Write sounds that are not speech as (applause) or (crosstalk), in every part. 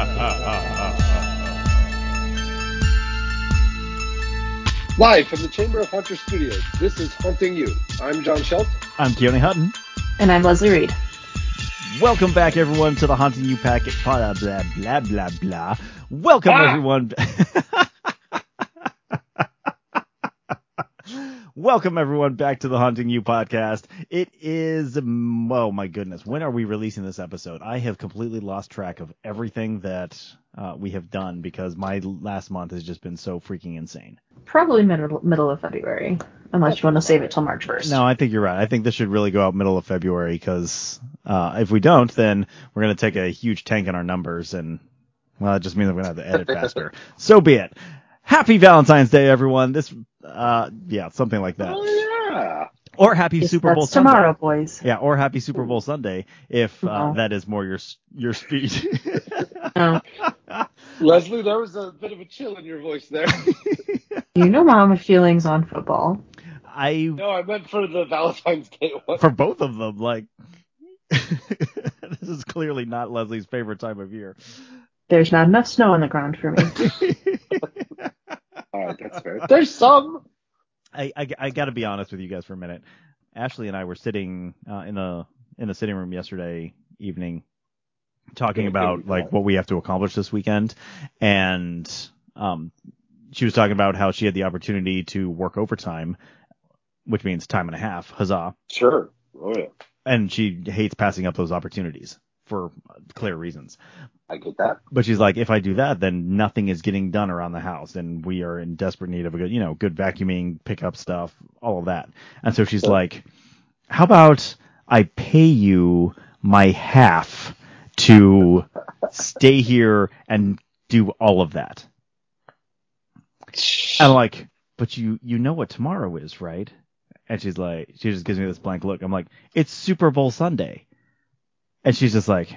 (laughs) Live from the Chamber of Haunters Studios, this is Haunting You. I'm John Schultz. I'm Keone Hutton. And I'm Leslie Reed. Welcome back, everyone, to the Haunting You packet. Blah blah blah blah blah. Welcome, Ah! everyone. (laughs) Welcome, everyone, back to the Haunting You podcast. It is, mm, oh my goodness, when are we releasing this episode? I have completely lost track of everything that uh, we have done because my last month has just been so freaking insane. Probably middle middle of February, unless you want to save it till March 1st. No, I think you're right. I think this should really go out middle of February because uh, if we don't, then we're going to take a huge tank in our numbers, and well, it just means we're going to have to edit faster. (laughs) so be it. Happy Valentine's Day, everyone. This, uh, yeah, something like that, Oh yeah. Or Happy Yes, Super Bowl that's Sunday. tomorrow, boys. Yeah, or Happy Super Bowl Sunday if uh, No. that is more your your speed. No. (laughs) Leslie, there was a bit of a chill in your voice there. (laughs) You know mama feelings on football. I no, I meant for the Valentine's Day one. for both of them, like (laughs) this is clearly not Leslie's favorite time of year. There's not enough snow on the ground for me. All right, that's fair. There's some. I, I, I got to be honest with you guys for a minute. Ashley and I were sitting uh, in the in the sitting room yesterday evening, talking about like what we have to accomplish this weekend, and um, she was talking about how she had the opportunity to work overtime, which means time and a half. Huzzah! Sure. Oh yeah. And she hates passing up those opportunities for clear reasons. I get that. But she's like, if I do that, then nothing is getting done around the house, and we are in desperate need of a good, you know, good vacuuming, pickup stuff, all of that. And so she's Sure. like, how about I pay you my half to (laughs) stay here and do all of that? And I'm like, but you you know what tomorrow is, right? And she's like, she just gives me this blank look. I'm like, it's Super Bowl Sunday, and she's just like,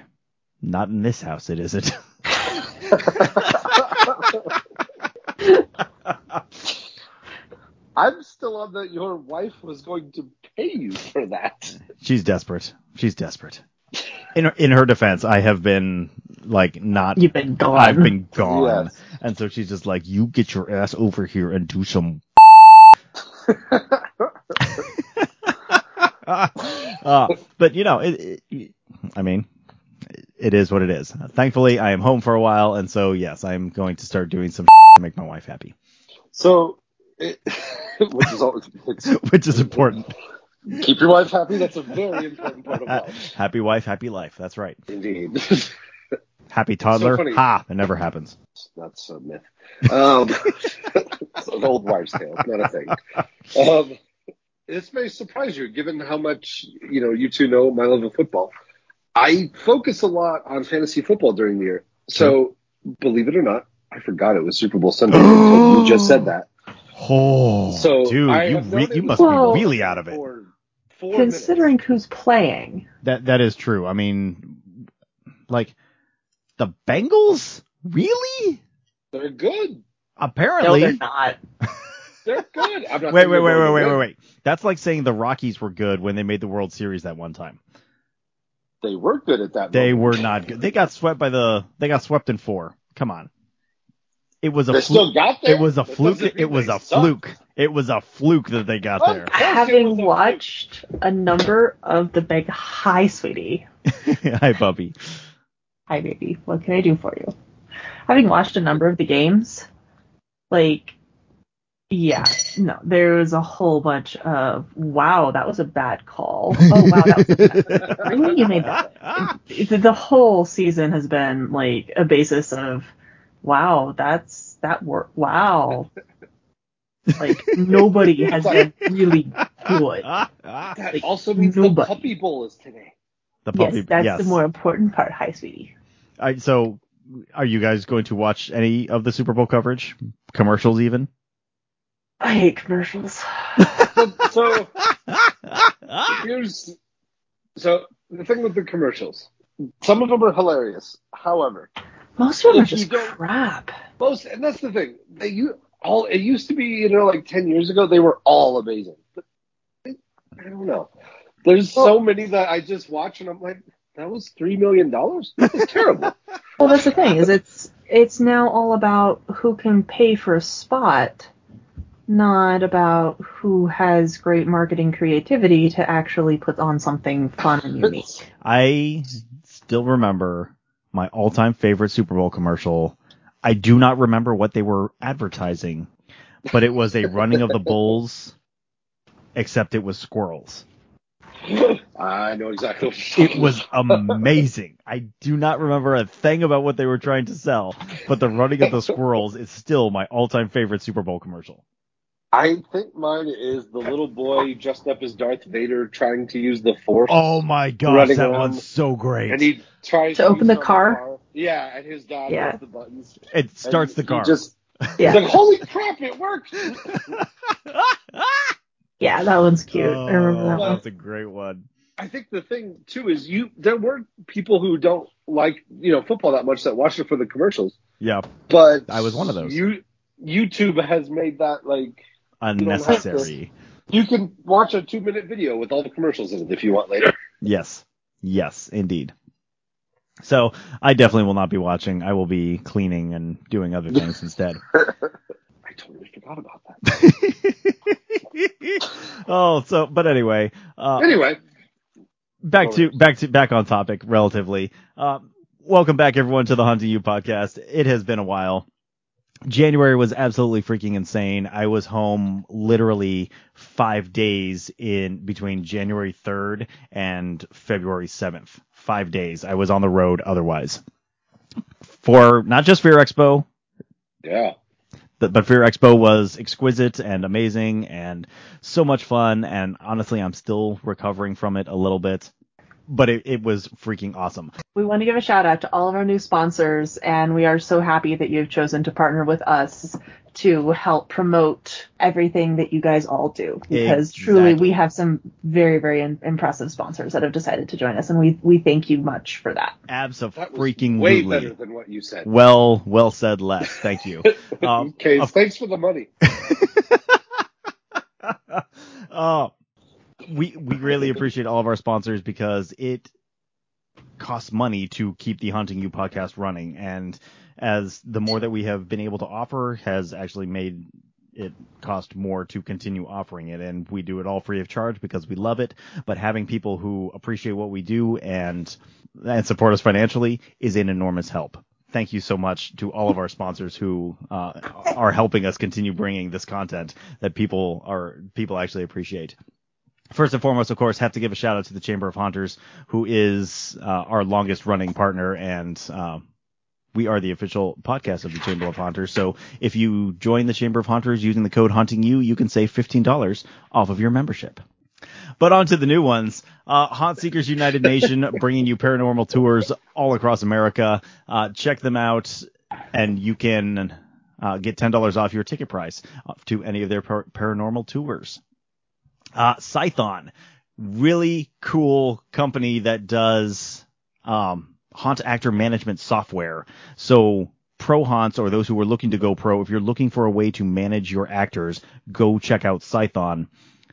not in this house, it isn't. (laughs) I'm still on that your wife was going to pay you for that. She's desperate. She's desperate. In her, in her defense, I have been like not. You've been gone. I've been gone, Yes. and so she's just like, "You get your ass over here and do some." (laughs) (laughs) uh, but you know, it, it, I mean, it is what it is. Thankfully, I am home for a while, and so yes, I'm going to start doing some (laughs) to make my wife happy, So, it, (laughs) which is always (laughs) which is important. keep your wife happy. That's a very important part of life. happy wife, happy life. That's right. Indeed. Happy toddler. funny. ha! It never happens. That's a myth. Um, it's an old wives' tale, not a thing. Um, this may surprise you, given how much you know you two know my love of football. I focus a lot on fantasy football during the year, so believe it or not, I forgot it was Super Bowl Sunday (gasps) you just said that. Oh, So dude, you re- you must Super be really out of it. For four Considering minutes. who's playing. That that is true. I mean, like the Bengals, really? they're good. No, Apparently. they're not. (laughs) They're good. I'm not wait, wait, wait, wait, wait, wait, wait. That's like saying the Rockies were good when they made the World Series that one time. They were good at that. They moment. were not good. They got swept by the. They got swept in four. Come on. It was a They fluke. still got there. It was a That fluke. It was they a sucked. fluke. It was a fluke that they got Of there. course it was Having watched a number of the big hi, sweetie. (laughs) Hi, puppy. Hi, baby. What can I do for you? Having watched a number of the games, like, yeah, no, there was a whole bunch of, wow, that was a bad call. (laughs) Oh, wow, that was a bad Really? You made that? The the whole season has been, like, a basis of, wow, that's, that work, wow. Like, nobody (laughs) has been really good. That Like, also means the. Puppy Bowl is today. The puppy. Yes, that's yes. the more important part. Hi, sweetie. I, so, are you guys going to watch any of the Super Bowl coverage? Commercials, even? I hate commercials. So, so (laughs) here's so the thing with the commercials. Some of them are hilarious. However, Most of them are just crap. most and that's the thing. They you all it used to be you know like ten years ago they were all amazing. But I I don't know. There's so many that I just watch and I'm like that was three million dollars. That was terrible. (laughs) Well, that's the thing is it's it's now all about who can pay for a spot, not about who has great marketing creativity to actually put on something fun and unique. I still remember my all-time favorite Super Bowl commercial. I do not remember what they were advertising, but it was a running of the bulls, except it was squirrels. I know exactly. What It was amazing. I do not remember a thing about what they were trying to sell, but the running of the squirrels is still my all-time favorite Super Bowl commercial. I think mine is the little boy dressed up as Darth Vader trying to use the Force. Oh my gosh, that around. one's so great. And he tries To open use the it on car? Yeah, and his dad Yeah. hits the buttons. it starts And the he car. Just (laughs) Yeah. he's like, holy crap, it works! (laughs) Yeah, that one's cute. I remember oh, that Oh, one. That's a great one. I think the thing too is you there were people who don't like you know football that much that watched it for the commercials, Yeah, but I was one of those. You YouTube has made that like unnecessary. you can watch a two minute video with all the commercials in it if you want later. Yes. Yes, indeed. So I definitely will not be watching. I will be cleaning and doing other things instead. (laughs) I totally forgot about that. (laughs) oh, so but anyway, uh, Anyway, back to back to back on topic relatively. Uh, welcome back everyone to the Haunting You podcast. It has been a while. January was absolutely freaking insane. I was home literally five days in between January 3rd and February 7th. Five days. I was on the road otherwise. For not just Fear Expo, yeah. but, but Fear Expo was exquisite and amazing and so much fun. And honestly, I'm still recovering from it a little bit, but it, it was freaking awesome. We want to give a shout out to all of our new sponsors, and we are so happy that you've chosen to partner with us to help promote everything that you guys all do. Because truly, we have some very, very im- impressive sponsors that have decided to join us, and we we thank you much for that. That was Absolutely. way better than what you said. Well, well said, Les. Thank you. (laughs) Um, okay, of- thanks for the money. uh, (laughs) we we really appreciate all of our sponsors because it costs money to keep the Haunting You podcast running, and as the more that we have been able to offer has actually made it cost more to continue offering it. And we do it all free of charge because we love it. But having people who appreciate what we do and and support us financially is an enormous help. Thank you so much to all of our sponsors who uh, are helping us continue bringing this content that people are people actually appreciate First and foremost, of course, have to give a shout out to the Chamber of Haunters, who is uh, our longest running partner, and uh, we are the official podcast of the Chamber of Haunters. So if you join the Chamber of Haunters using the code Haunting You, you can save fifteen dollars off of your membership. But on to the new ones. Uh, Haunt Seekers United Nation (laughs) bringing you paranormal tours all across America. Uh, check them out, and you can uh, get ten dollars off your ticket price uh, to any of their par- paranormal tours. Uh, Scython, really cool company that does um, haunt actor management software. So pro haunts or those who are looking to go pro, if you're looking for a way to manage your actors, go check out Scython.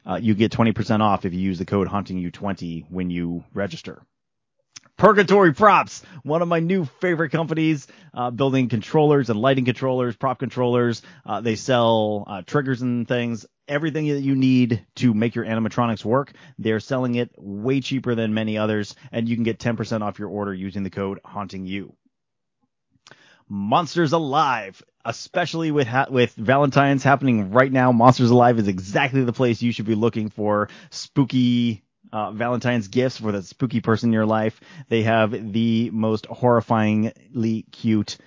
Uh, you get 20% off if you use the code HauntingU20 when you register. Purgatory Props, one of my new favorite companies, uh, building controllers and lighting controllers, prop controllers. Uh, they sell uh, triggers and things, everything that you need to make your animatronics work. They're selling it way cheaper than many others, and you can get 10% off your order using the code HauntingU. Monsters Alive, especially with ha- with Valentine's happening right now. Monsters Alive is exactly the place you should be looking for spooky uh, Valentine's gifts for the spooky person in your life. They have the most horrifyingly cute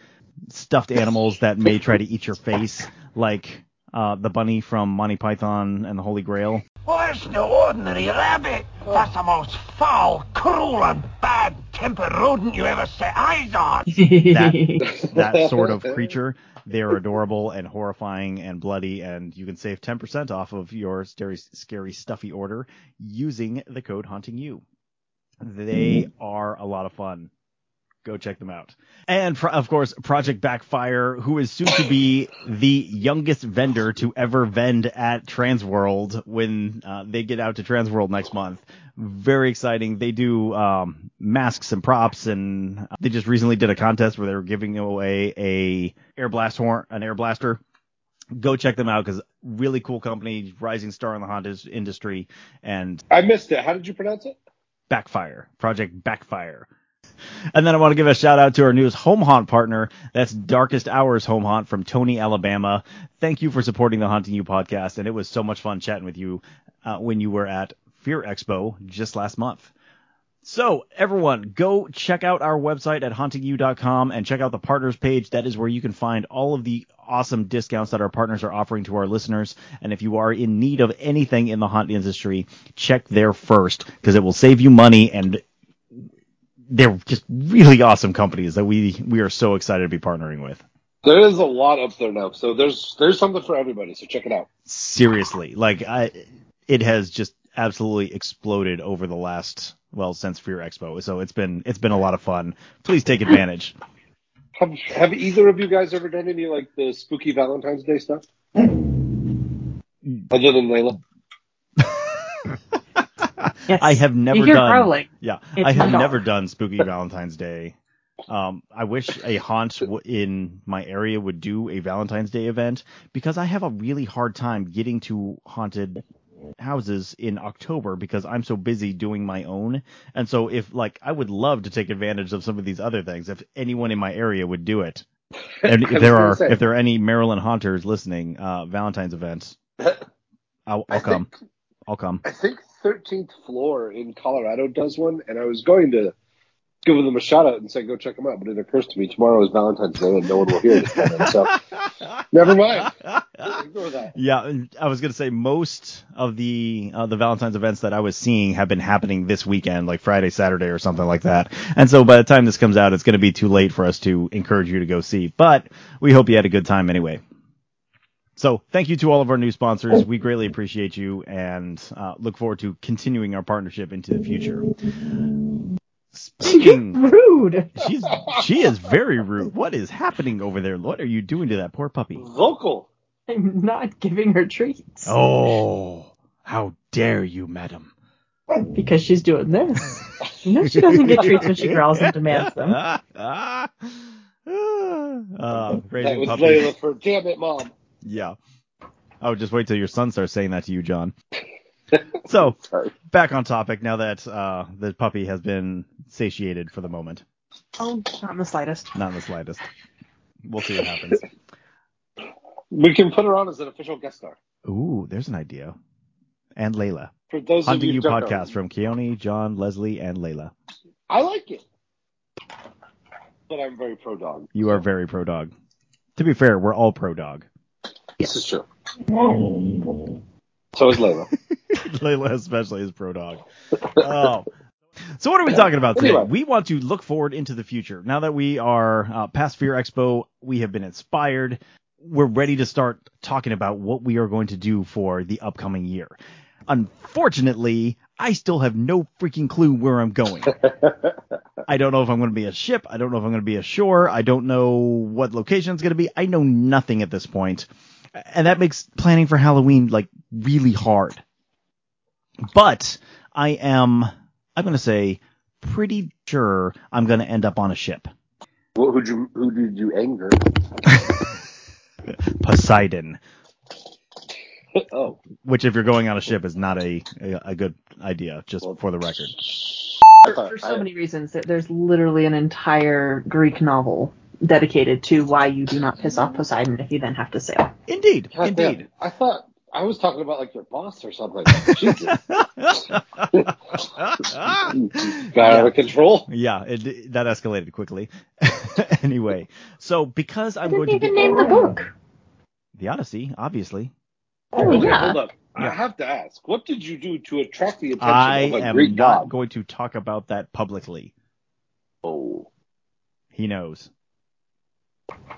stuffed (laughs) animals that may try to eat your face, like uh, the bunny from Monty Python and the Holy Grail. Well, that's no ordinary rabbit. That's the most foul, cruel, and bad-tempered rodent you ever set eyes on. (laughs) That that (laughs) sort of creature. They're adorable and horrifying and bloody, and you can save 10% off of your scary, scary stuffy order using the code Haunting You. They mm-hmm. are a lot of fun. Go check them out. And for, of course, Project Backfire, who is soon to be the youngest vendor to ever vend at Transworld when uh, they get out to Transworld next month. Very exciting. They do um, masks and props, and they just recently did a contest where they were giving away a air blast horn, an air blaster. Go check them out because really cool company, rising star in the haunt industry, and I missed it. How did you pronounce it? Backfire, Project Backfire. (laughs) And then I want to give a shout out to our newest home haunt partner. That's Darkest Hours Home Haunt from Toney, Alabama. Thank you for supporting the Haunting You podcast, and it was so much fun chatting with you uh, when you were at Fear Expo just last month. So everyone, go check out our website at hauntingyou.com and check out the partners page. That is where you can find all of the awesome discounts that our partners are offering to our listeners. And if you are in need of anything in the haunt industry, check there first because it will save you money and they're just really awesome companies that we we are so excited to be partnering with. There is a lot up there now, so there's there's something for everybody. So check it out. Seriously, like I, it has just absolutely exploded over the last well since Fear Expo. So it's been it's been a lot of fun. Please take advantage. Have Have either of you guys ever done any like the spooky Valentine's Day stuff? (laughs) Other than Layla. (laughs) Yes. I have never done. growling. Yeah, It's I have never done Spooky Valentine's Day. Um, I wish a haunt w- in my area would do a Valentine's Day event because I have a really hard time getting to haunted houses in October because I'm so busy doing my own. And so if like I would love to take advantage of some of these other things if anyone in my area would do it. (laughs) And if there are say. if there are any Maryland haunters listening, uh, Valentine's events, (laughs) I'll, I'll come. think I'll come. I think 13th floor in Colorado does one, and I was going to give them a shout out and say go check them out, but it occurs to me tomorrow is Valentine's Day and no one will hear this. moment, so (laughs) never mind. Ignore that. Yeah, I was gonna say most of the uh, the Valentine's events that I was seeing have been happening this weekend, like Friday, Saturday, or something like that. And so by the time this comes out, it's gonna be too late for us to encourage you to go see. But we hope you had a good time anyway. So thank you to all of our new sponsors. We greatly appreciate you and uh, look forward to continuing our partnership into the future. Speaking, Rude. she's she is very rude. What is happening over there? What are you doing to that poor puppy? Vocal. I'm not giving her treats Oh, how dare you, madam? because she's doing this. You know she doesn't get treats when she growls and demands them. uh, (laughs) That was puppy. Layla for damn it, mom. Yeah. Oh, just wait till your son starts saying that to you, John. (laughs) So, Sorry. back on topic now that uh, the puppy has been satiated for the moment. Oh, not in the slightest. Not in the slightest. We'll see what happens. We can put her on as an official guest star. Ooh, there's an idea. And Layla. For those Haunting of you You who don't podcast know, from Keone, John, Leslie, and Layla. I like it, but I'm very pro dog. You are very pro dog. To be fair, we're all pro dog. This is true. So is Layla. (laughs) Layla especially is pro dog. Oh. So what are we talking about today? Anyway. We want to look forward into the future. Now that we are uh, past Fear Expo, we have been inspired. We're ready to start talking about what we are going to do for the upcoming year. Unfortunately, I still have no freaking clue where I'm going. (laughs) I don't know if I'm going to be a ship. I don't know if I'm going to be ashore. I don't know what location it's going to be. I know nothing at this point. And that makes planning for Halloween like really hard. But I am, I'm going to say, pretty sure I'm going to end up on a ship. Who who'd you who did you anger? (laughs) Poseidon, oh, which if you're going on a ship is not a, a, a good idea, just Well- for the record. I thought- For so I- many reasons. There's literally an entire Greek novel dedicated to why you do not piss off Poseidon if you then have to sail. Indeed, God damn, indeed. I thought I was talking about like your boss or something. (laughs) Jesus, (laughs) got out of control. Yeah, it, that escalated quickly. (laughs) anyway, so because I I'm didn't going to even be name the book. the Odyssey, obviously, oh, Okay, yeah. hold up. Yeah. I have to ask, what did you do to attract the attention I of a am Greek not god? going to talk about that publicly. Oh, He knows.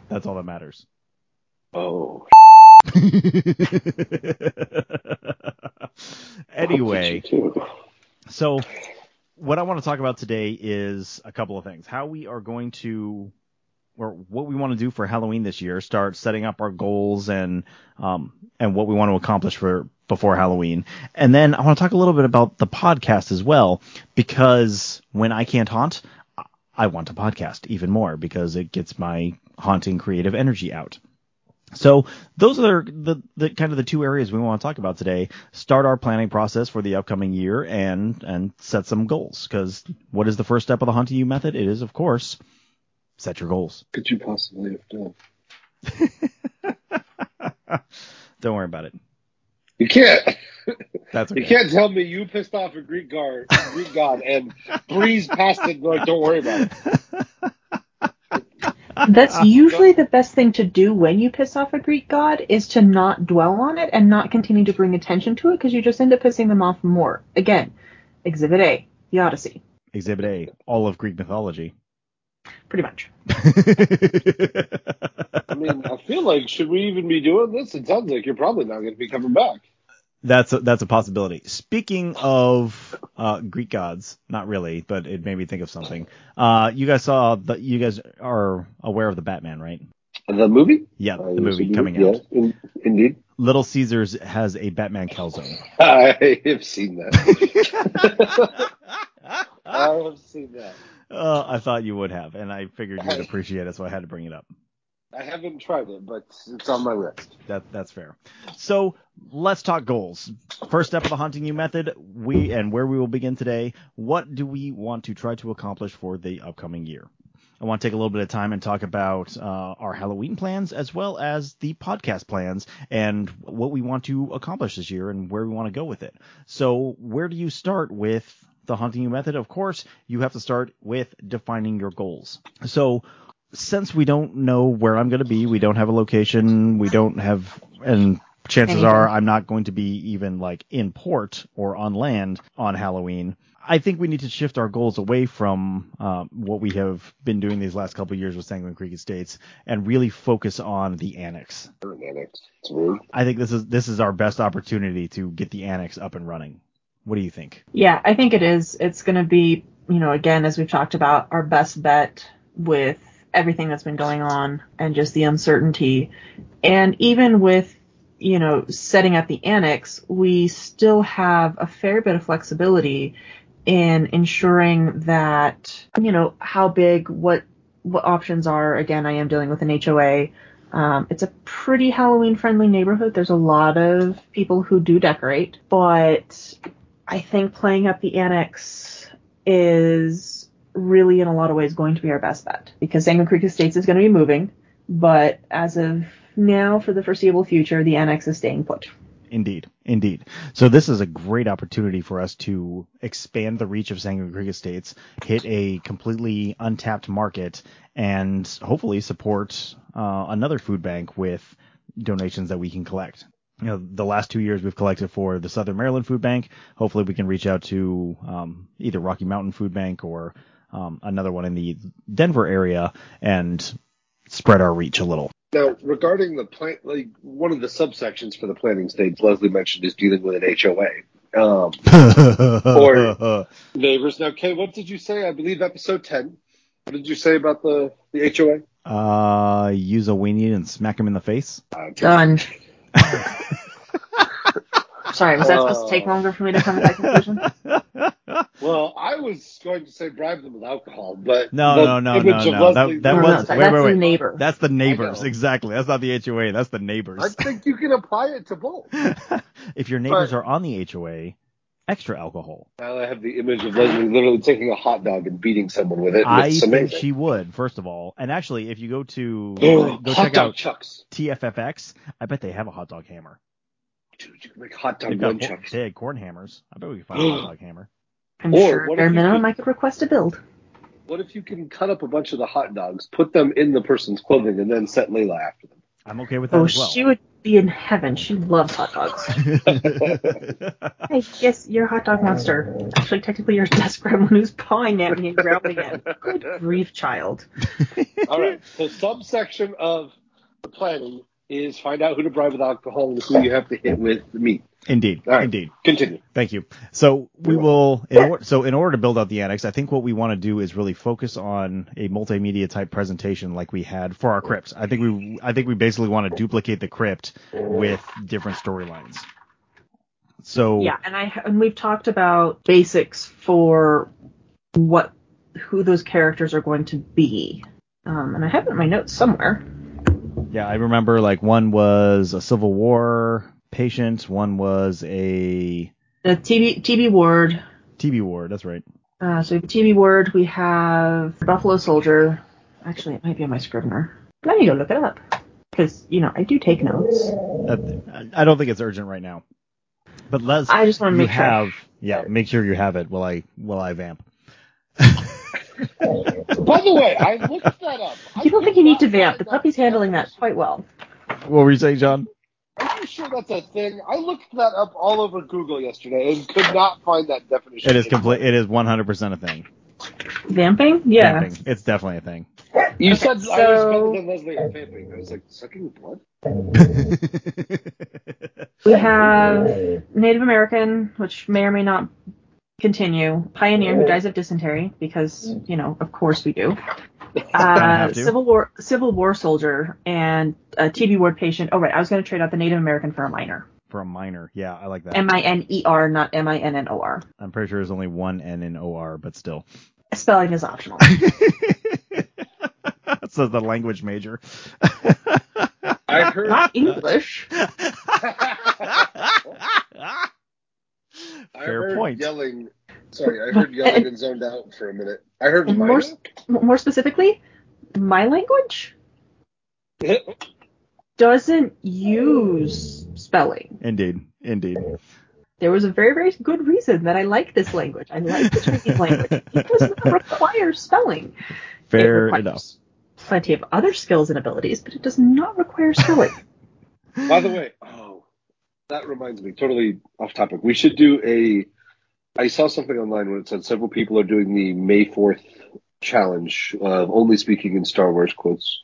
That's all that matters. oh. (laughs) anyway, so what I want to talk about today is a couple of things. How we are going to, or what we want to do for Halloween this year. Start setting up our goals and um and what we want to accomplish for before Halloween. And then I want to talk a little bit about the podcast as well, because when I can't haunt, I want to podcast even more because it gets my haunting creative energy out. So those are the, the kind of the two areas we want to talk about today. Start our planning process for the upcoming year and and set some goals. Because what is the first step of the haunting you method? It is of course set your goals. Could you possibly have done? (laughs) Don't worry about it. You can't. That's okay. You can't tell me you pissed off a Greek god, Greek god, and breeze past it. Like, don't worry about it. (laughs) That's (laughs) usually the best thing to do when you piss off a Greek god is to not dwell on it and not continue to bring attention to it because you just end up pissing them off more. Again, Exhibit A, the Odyssey, Exhibit A, all of Greek mythology. pretty much. (laughs) I mean, I feel like should we even be doing this? It sounds like you're probably not going to be coming back. That's a, that's a possibility. Speaking of uh, Greek gods, not really, but it made me think of something. Uh, you guys saw the you guys are aware of the Batman, right? The movie? Yeah, Uh, the movie coming out. in, indeed. Little Caesars has a Batman calzone. I have seen that. (laughs) I have seen that. Uh, I thought you would have, and I figured you would appreciate it, so I had to bring it up. I haven't tried it, but it's on my list. That that's fair. So let's talk goals. First step of the haunting you method, we and where we will begin today. What do we want to try to accomplish for the upcoming year? I want to take a little bit of time and talk about uh, our Halloween plans as well as the podcast plans and what we want to accomplish this year and where we want to go with it. So where do you start with the haunting you method? Of course, you have to start with defining your goals. So since we don't know where I'm going to be, we don't have a location, we don't have, and chances Anything. are I'm not going to be even like in port or on land on Halloween. I think we need to shift our goals away from um, what we have been doing these last couple of years with Sanguine Creek Estates and really focus on the annex. It's weird. I think this is this is our best opportunity to get the annex up and running. What do you think? Yeah, I think it is. It's going to be, you know, again, as we've talked about, our best bet with everything that's been going on and just the uncertainty. And even with, you know, setting up the annex, we still have a fair bit of flexibility in ensuring that, you know, how big, what, what options are. Again, I am dealing with an HOA. Um, it's a pretty Halloween friendly neighborhood. There's a lot of people who do decorate, but I think playing up the annex is really in a lot of ways going to be our best bet because Sanguine Creek Estates is going to be moving, but as of now, for the foreseeable future, the annex is staying put. Indeed, indeed. So this is a great opportunity for us to expand the reach of Sanguine Creek Estates, hit a completely untapped market, and hopefully support uh, another food bank with donations that we can collect. You know, the last two years we've collected for the Southern Maryland Food Bank. Hopefully we can reach out to um, either Rocky Mountain Food Bank or um, another one in the Denver area and spread our reach a little. Now, regarding the plan, like one of the subsections for the planning stage, Leslie mentioned is dealing with an HOA. Um, (laughs) Or- neighbors. Now, Kay, what did you say? I believe episode ten. What did you say about the the HOA? uh, use a weenie and smack him in the face. Uh, Done. (laughs) Sorry, was that supposed to take longer for me to come to that conclusion? (laughs) Well, I was going to say bribe them with alcohol, but No, no, no, no, no. That- Leslie- that No, no, was- that- wait, that's wait, the wait. neighbor. That's the neighbors, exactly. That's not the HOA. That's the neighbors. I think you can apply it to both. (laughs) if your neighbors But- are on the HOA, extra alcohol. Now I have the image of Leslie literally taking a hot dog and beating someone with it. and I it's think amazing. she would, first of all. And actually, if you go to Oh, (gasps) go hot check dog out chucks. TFFX, I bet they have a hot dog hammer. Dude, you can make hot dog They've got nunchucks. they had corn hammers. I bet we could find a hot dog (gasps) hammer. I'm Or sure what bare minimum could- I could request a build. What if you can cut up a bunch of the hot dogs, put them in the person's clothing, and then set Layla after them? I'm okay with that Oh, as well. she would be in heaven. She loves hot dogs. (laughs) (laughs) Hey, yes, you're a hot dog monster. Actually, technically, you're a desk gremlin who's pawing at me and growling at me. Good grief, child. (laughs) All right. So subsection of the planning is find out who to bribe with alcohol and who you have to hit with meat. Indeed. All right. Indeed. Continue. Thank you. So we will. In or, so in order to build out the annex, I think what we want to do is really focus on a multimedia type presentation like we had for our crypt. I think we. I think we basically want to duplicate the crypt with different storylines. So Yeah, and I and we've talked about basics for what who those characters are going to be. Um, and I have it in my notes somewhere. Yeah, I remember like one was a Civil War patient, one was a The TB TB ward. TB ward. That's right. Uh, so we have TB ward. We have Buffalo Soldier. Actually, it might be on my Scrivener. Let me go look it up because you know I do take notes. I don't think it's urgent right now. But let's. I just want to make sure. have yeah, make sure you have it while I while I vamp. (laughs) By the way, I looked that up. I You don't think you need to vamp? The puppy's handling that quite well. What were you saying, John? Are you sure that's a thing? I looked that up all over Google yesterday and could not find that definition. It is complete. It is 100% a thing. Vamping? Yeah. Vamping. It's definitely a thing. You said so... I was so- better than Leslie at vamping. I was like, sucking blood? (laughs) We have Native American, which may or may not continue. Pioneer, who dies of dysentery, because you know, of course we do. (laughs) Uh. Civil War, Civil War soldier, and a TB ward patient. Oh right, I was going to trade out the Native American for a minor. For a minor, yeah, I like that. M I N E R, not M I N N O R. I'm pretty sure there's only one N in OR, but still. Spelling is optional. (laughs) Says the language major. (laughs) I heard. not English. I Fair heard point. yelling. Sorry, I heard yelling and zoned out for a minute. I heard And more, more specifically, my language (laughs) doesn't use spelling. Indeed, indeed. There was a very, very good reason that I like this language. I like the Chinese (laughs) language. It does not require spelling. It Fair requires enough. Plenty of other skills and abilities, but it does not require spelling. (laughs) By the way, oh, that reminds me, totally off topic. We should do a. I saw something online where it said several people are doing the May Fourth challenge of only speaking in Star Wars quotes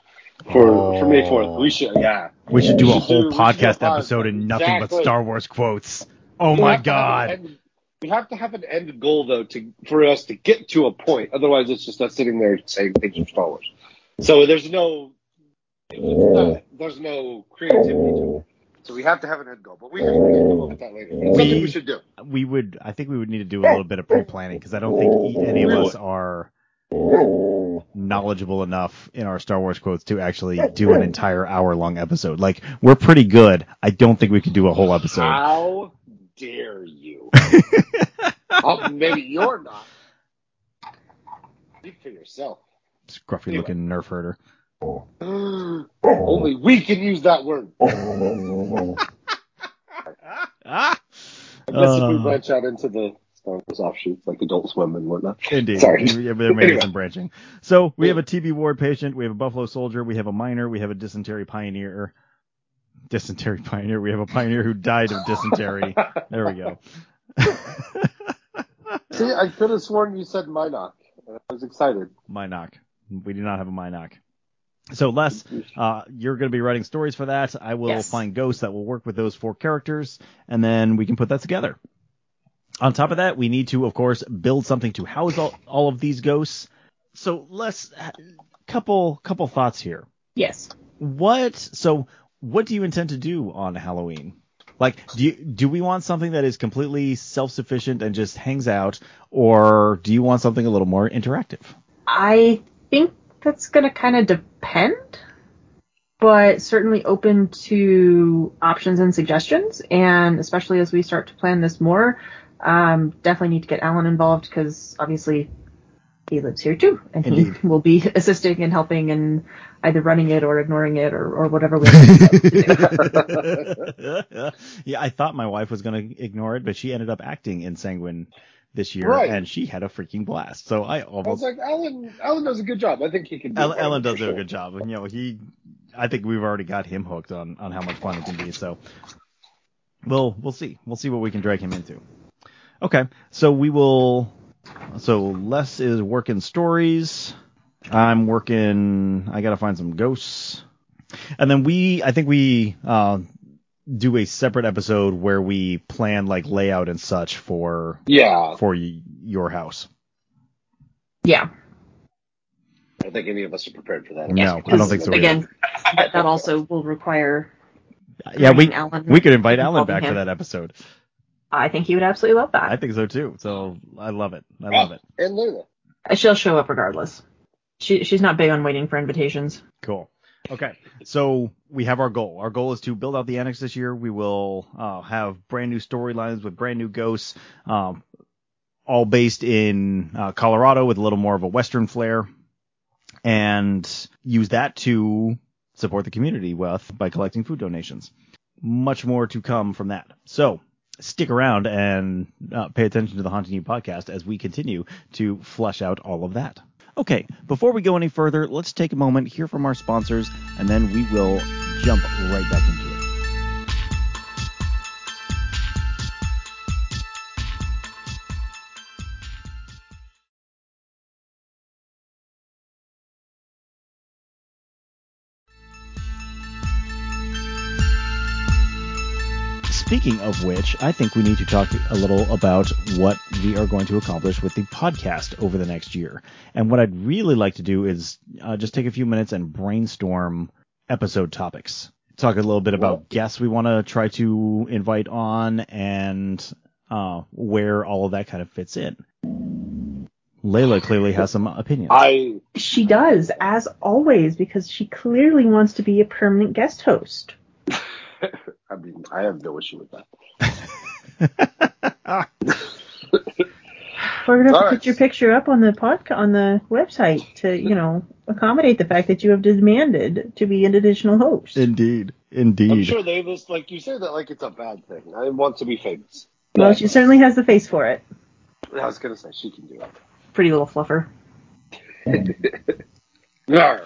for for May Fourth. We oh. should, yeah. We should do We a should whole do- do a podcast episode and nothing but Star Wars quotes. Oh We my have to have an god. end- we have to have an end goal though to for us to get to a point. Otherwise, it's just us sitting there saying things from Star Wars. So there's no not- there's no creativity to it. So we have to have an end goal. But we can, we can come up with that later. It's something We- we should do. We would, I think we would need to do a little bit of pre-planning because I don't think any of us are knowledgeable enough in our Star Wars quotes to actually do an entire hour-long episode. Like we're pretty good. I don't think we could do a whole episode. How dare you? (laughs) oh, maybe you're not. Speak for yourself. Scruffy-looking nerf herder. Only we can use that word. Ah, I guess if we Uh. branch out into the Star Wars offshoots like Adult Swim and whatnot. Indeed. Sorry. Yeah, There may be some branching. So we have a TB ward patient, we have a Buffalo soldier, we have a miner, we have a dysentery pioneer. Dysentery pioneer. We have a pioneer who died of dysentery. There we go. (laughs) See, I could have sworn you said Minoc. I was excited. Minoc. We do not have a Minoc. So Les, uh, you're going to be writing stories for that. I will Yes. find ghosts that will work with those four characters, and then we can put that together. On top of that, we need to, of course, build something to house all, all of these ghosts. So Les, couple couple thoughts here. yes. What so what do you intend to do on Halloween? Like do you do we want something that is completely self-sufficient and just hangs out or do you want something a little more interactive? I think that's going to kind of depend, but certainly open to options and suggestions. And especially as we start to plan this more, um, definitely need to get Alan involved because obviously he lives here too, and Indeed. he will be (laughs) assisting and helping and either running it or ignoring it or, or whatever we have to do. (laughs) yeah, I thought my wife was going to ignore it, but she ended up acting in Sanguine this year, Right. and she had a freaking blast. So I I was almost like, Alan. Alan does a good job. I think he can. Do Ellen for does do a good job. And, you know, he, I think we've already got him hooked on, on how much fun it can be. So we'll, we'll see. We'll see what we can drag him into. Okay. So we will, so Les is working stories. I'm working, I gotta find some ghosts. And then we, I think we uh, do a separate episode where we plan like layout and such for Yeah, for y- your house. Yeah. I don't think any of us are prepared for that. No, I don't think so. Again, that, that also will require. yeah, we Alan we could invite Alan back to him. that episode. I think he would absolutely love that. I think so too. So I love it. I love it. And Layla. She'll show up regardless. She she's not big on waiting for invitations. Cool. Okay, so we have our goal. Our goal is to build out the annex this year. We will uh, have brand new storylines with brand new ghosts, um, all based in uh, Colorado with a little more of a Western flair, and use that to support the community with by collecting food donations. Much more to come from that. So stick around and uh, pay attention to the Haunting You podcast as we continue to flesh out all of that. Okay, before we go any further, let's take a moment, hear from our sponsors, and then we will jump right back into it. Speaking of which, I think we need to talk a little about what we are going to accomplish with the podcast over the next year. And what I'd really like to do is uh, just take a few minutes and brainstorm episode topics. Talk a little bit about guests we want to try to invite on and uh, where all of that kind of fits in. Layla clearly has some opinions. I She does, as always, because she clearly wants to be a permanent guest host. (laughs) (laughs) I mean I have no issue with that. We're gonna have All to right. put your picture up on the podca- on the website to, you know, accommodate the fact that you have demanded to be an additional host. Indeed, indeed. I'm sure they just like you say that like it's a bad thing. I want to be famous. well, she certainly has the face for it. I was gonna say she can do it. Pretty little fluffer. (laughs) Yarr.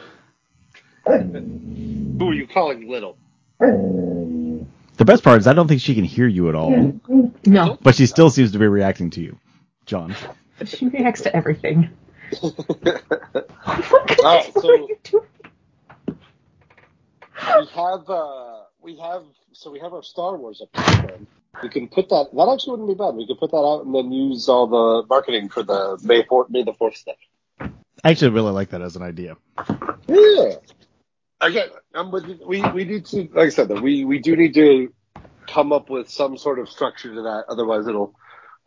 Who are you calling little? The best part is I don't think she can hear you at all, No, but she still seems to be reacting to you, John. she reacts to everything. (laughs) Alright, (laughs) What so- are you doing? we have uh we have so we have our Star Wars episode. planned. We can put that. That actually wouldn't be bad. We could put that out and then use all the marketing for the May fourth, May the fourth stuff. I actually really like that as an idea. Yeah. Again, I'm with you. We we need to, like I said, that we we do need to come up with some sort of structure to that. Otherwise, it'll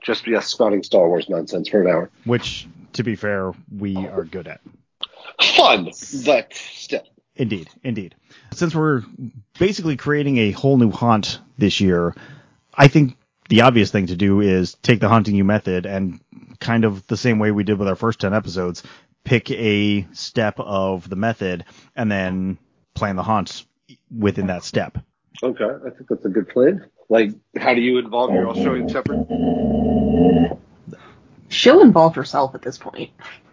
just be us spouting Star Wars nonsense for an hour. Which, to be fair, we are good at. Fun, but still. Indeed, indeed. Since we're basically creating a whole new haunt this year, I think the obvious thing to do is take the haunting you method and kind of the same way we did with our first 10 episodes, pick a step of the method and then plan the haunts within that step. Okay, I think that's a good plan. Like, how do you involve your Australian Shepherd? She'll involve herself at this point.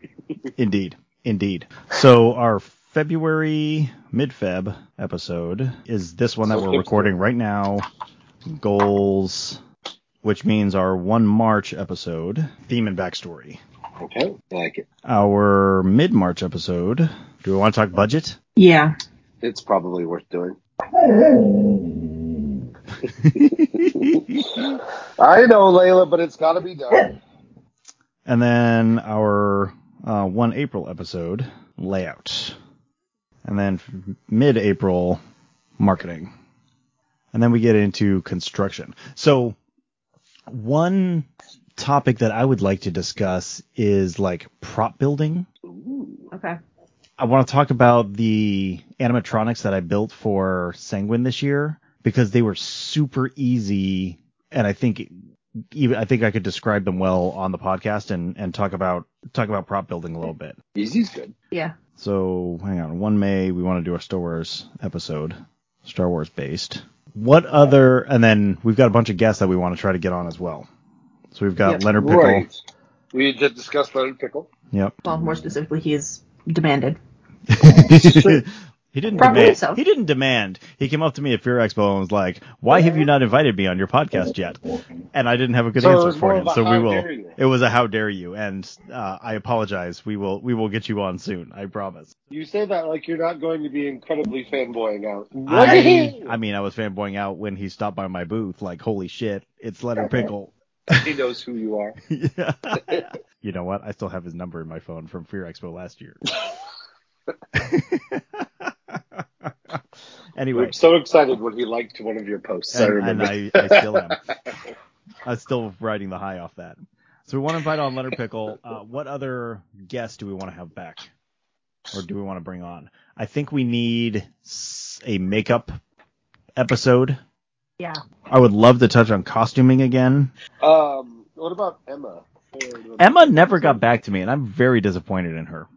(laughs) Indeed, indeed. So our February mid-Feb episode is this one that So we're recording right now. Goals, which means our one March episode, theme and backstory. Okay, I like it. Our mid-March episode. Do we want to talk budget? Yeah. It's probably worth doing. (laughs) I know, Layla, but it's got to be done. And then our uh, one April episode, layout. And then mid April, marketing. And then we get into construction. So, one topic that I would like to discuss is like prop building. Ooh. Okay. I want to talk about the animatronics that I built for Sanguine this year because they were super easy, and I think even I think I could describe them well on the podcast and and talk about talk about prop building a little bit. Easy's good. Yeah. So hang on, one May we want to do a Star Wars episode, Star Wars based. What other? And then we've got a bunch of guests that we want to try to get on as well. So we've got Yep. Leonard Pickle. Right. We did discuss Leonard Pickle. Yep. Well, more specifically, he is demanded. (laughs) He didn't Probably demand. so. He didn't demand. He came up to me at Fear Expo and was like, "Why have you not invited me on your podcast yet?" And I didn't have a good So answer for him. So we will. It was a how dare you, and uh, I apologize. We will. We will get you on soon. I promise. You say that like you're not going to be incredibly fanboying out. I. I mean, I was fanboying out when he stopped by my booth. Like, holy shit, it's Leonard Pickle. He knows who you are. (laughs) Yeah. (laughs) you know what? I still have his number in my phone from Fear Expo last year. (laughs) anyway, I'm so excited when he liked one of your posts. I and, remember. and I, I still am. I'm still riding the high off that. So we want to invite on Leonard Pickle. Uh, what other guests do we want to have back, or do we want to bring on? I think we need a makeup episode. Yeah. I would love to touch on costuming again. um, what about Emma? Emma never got back to me, and I'm very disappointed in her.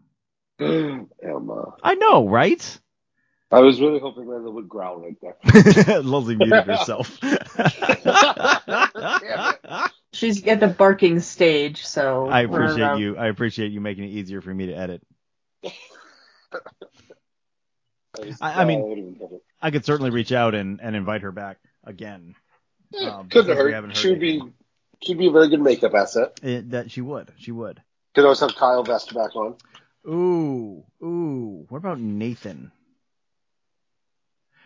(gasps) Emma. I know, right? I was really hoping Lana would growl right there. Leslie muted herself. (laughs) She's at the barking stage, so I appreciate you. I appreciate you making it easier for me to edit. (laughs) I- I mean- what do we call it? I could certainly reach out and, and invite her back again. Yeah, Um, couldn't hurt. haven't heard She'd be she'd be a very good makeup asset. It, that she would. She would. Could always have Kyle Vest back on. Ooh, ooh. What about Nathan?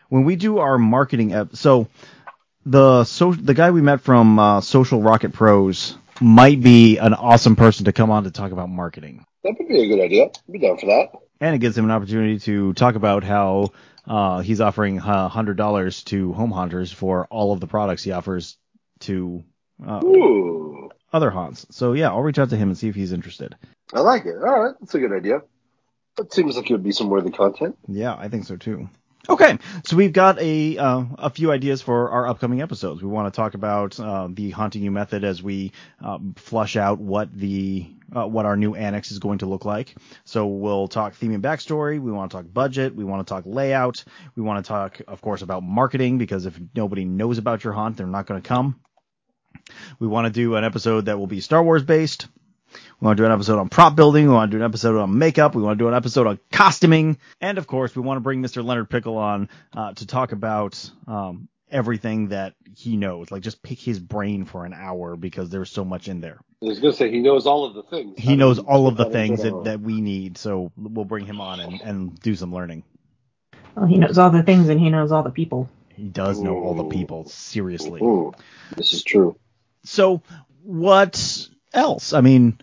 When we do our marketing ep- so the so the guy we met from uh, Social Rocket Pros might be an awesome person to come on to talk about marketing. That would be a good idea. I'd be down for that. and it gives him an opportunity to talk about how uh, he's offering uh, hundred dollars to home haunters for all of the products he offers to uh, other haunts. So yeah, I'll reach out to him and see if he's interested. I like it. All right, that's a good idea. That seems like it would be some worthy content. Yeah, I think so too. Okay, so we've got a uh, a few ideas for our upcoming episodes. We want to talk about uh, the haunting you method as we uh, flush out what the uh, what our new annex is going to look like. So we'll talk theme and backstory. We want to talk budget. We want to talk layout. We want to talk, of course, about marketing because if nobody knows about your haunt, they're not going to come. We want to do an episode that will be Star Wars based. We want to do an episode on prop building. We want to do an episode on makeup. We want to do an episode on costuming. And of course, we want to bring Mr. Leonard Pickel on uh, to talk about um, everything that he knows. Like just pick his brain for an hour because there's so much in there. I was going to say he knows all of the things. He knows all of the things that, that we need. So we'll bring him on and, and do some learning. Well, he knows all the things and he knows all the people. He does know all the people. Seriously. Ooh, this is true. So what else? I mean,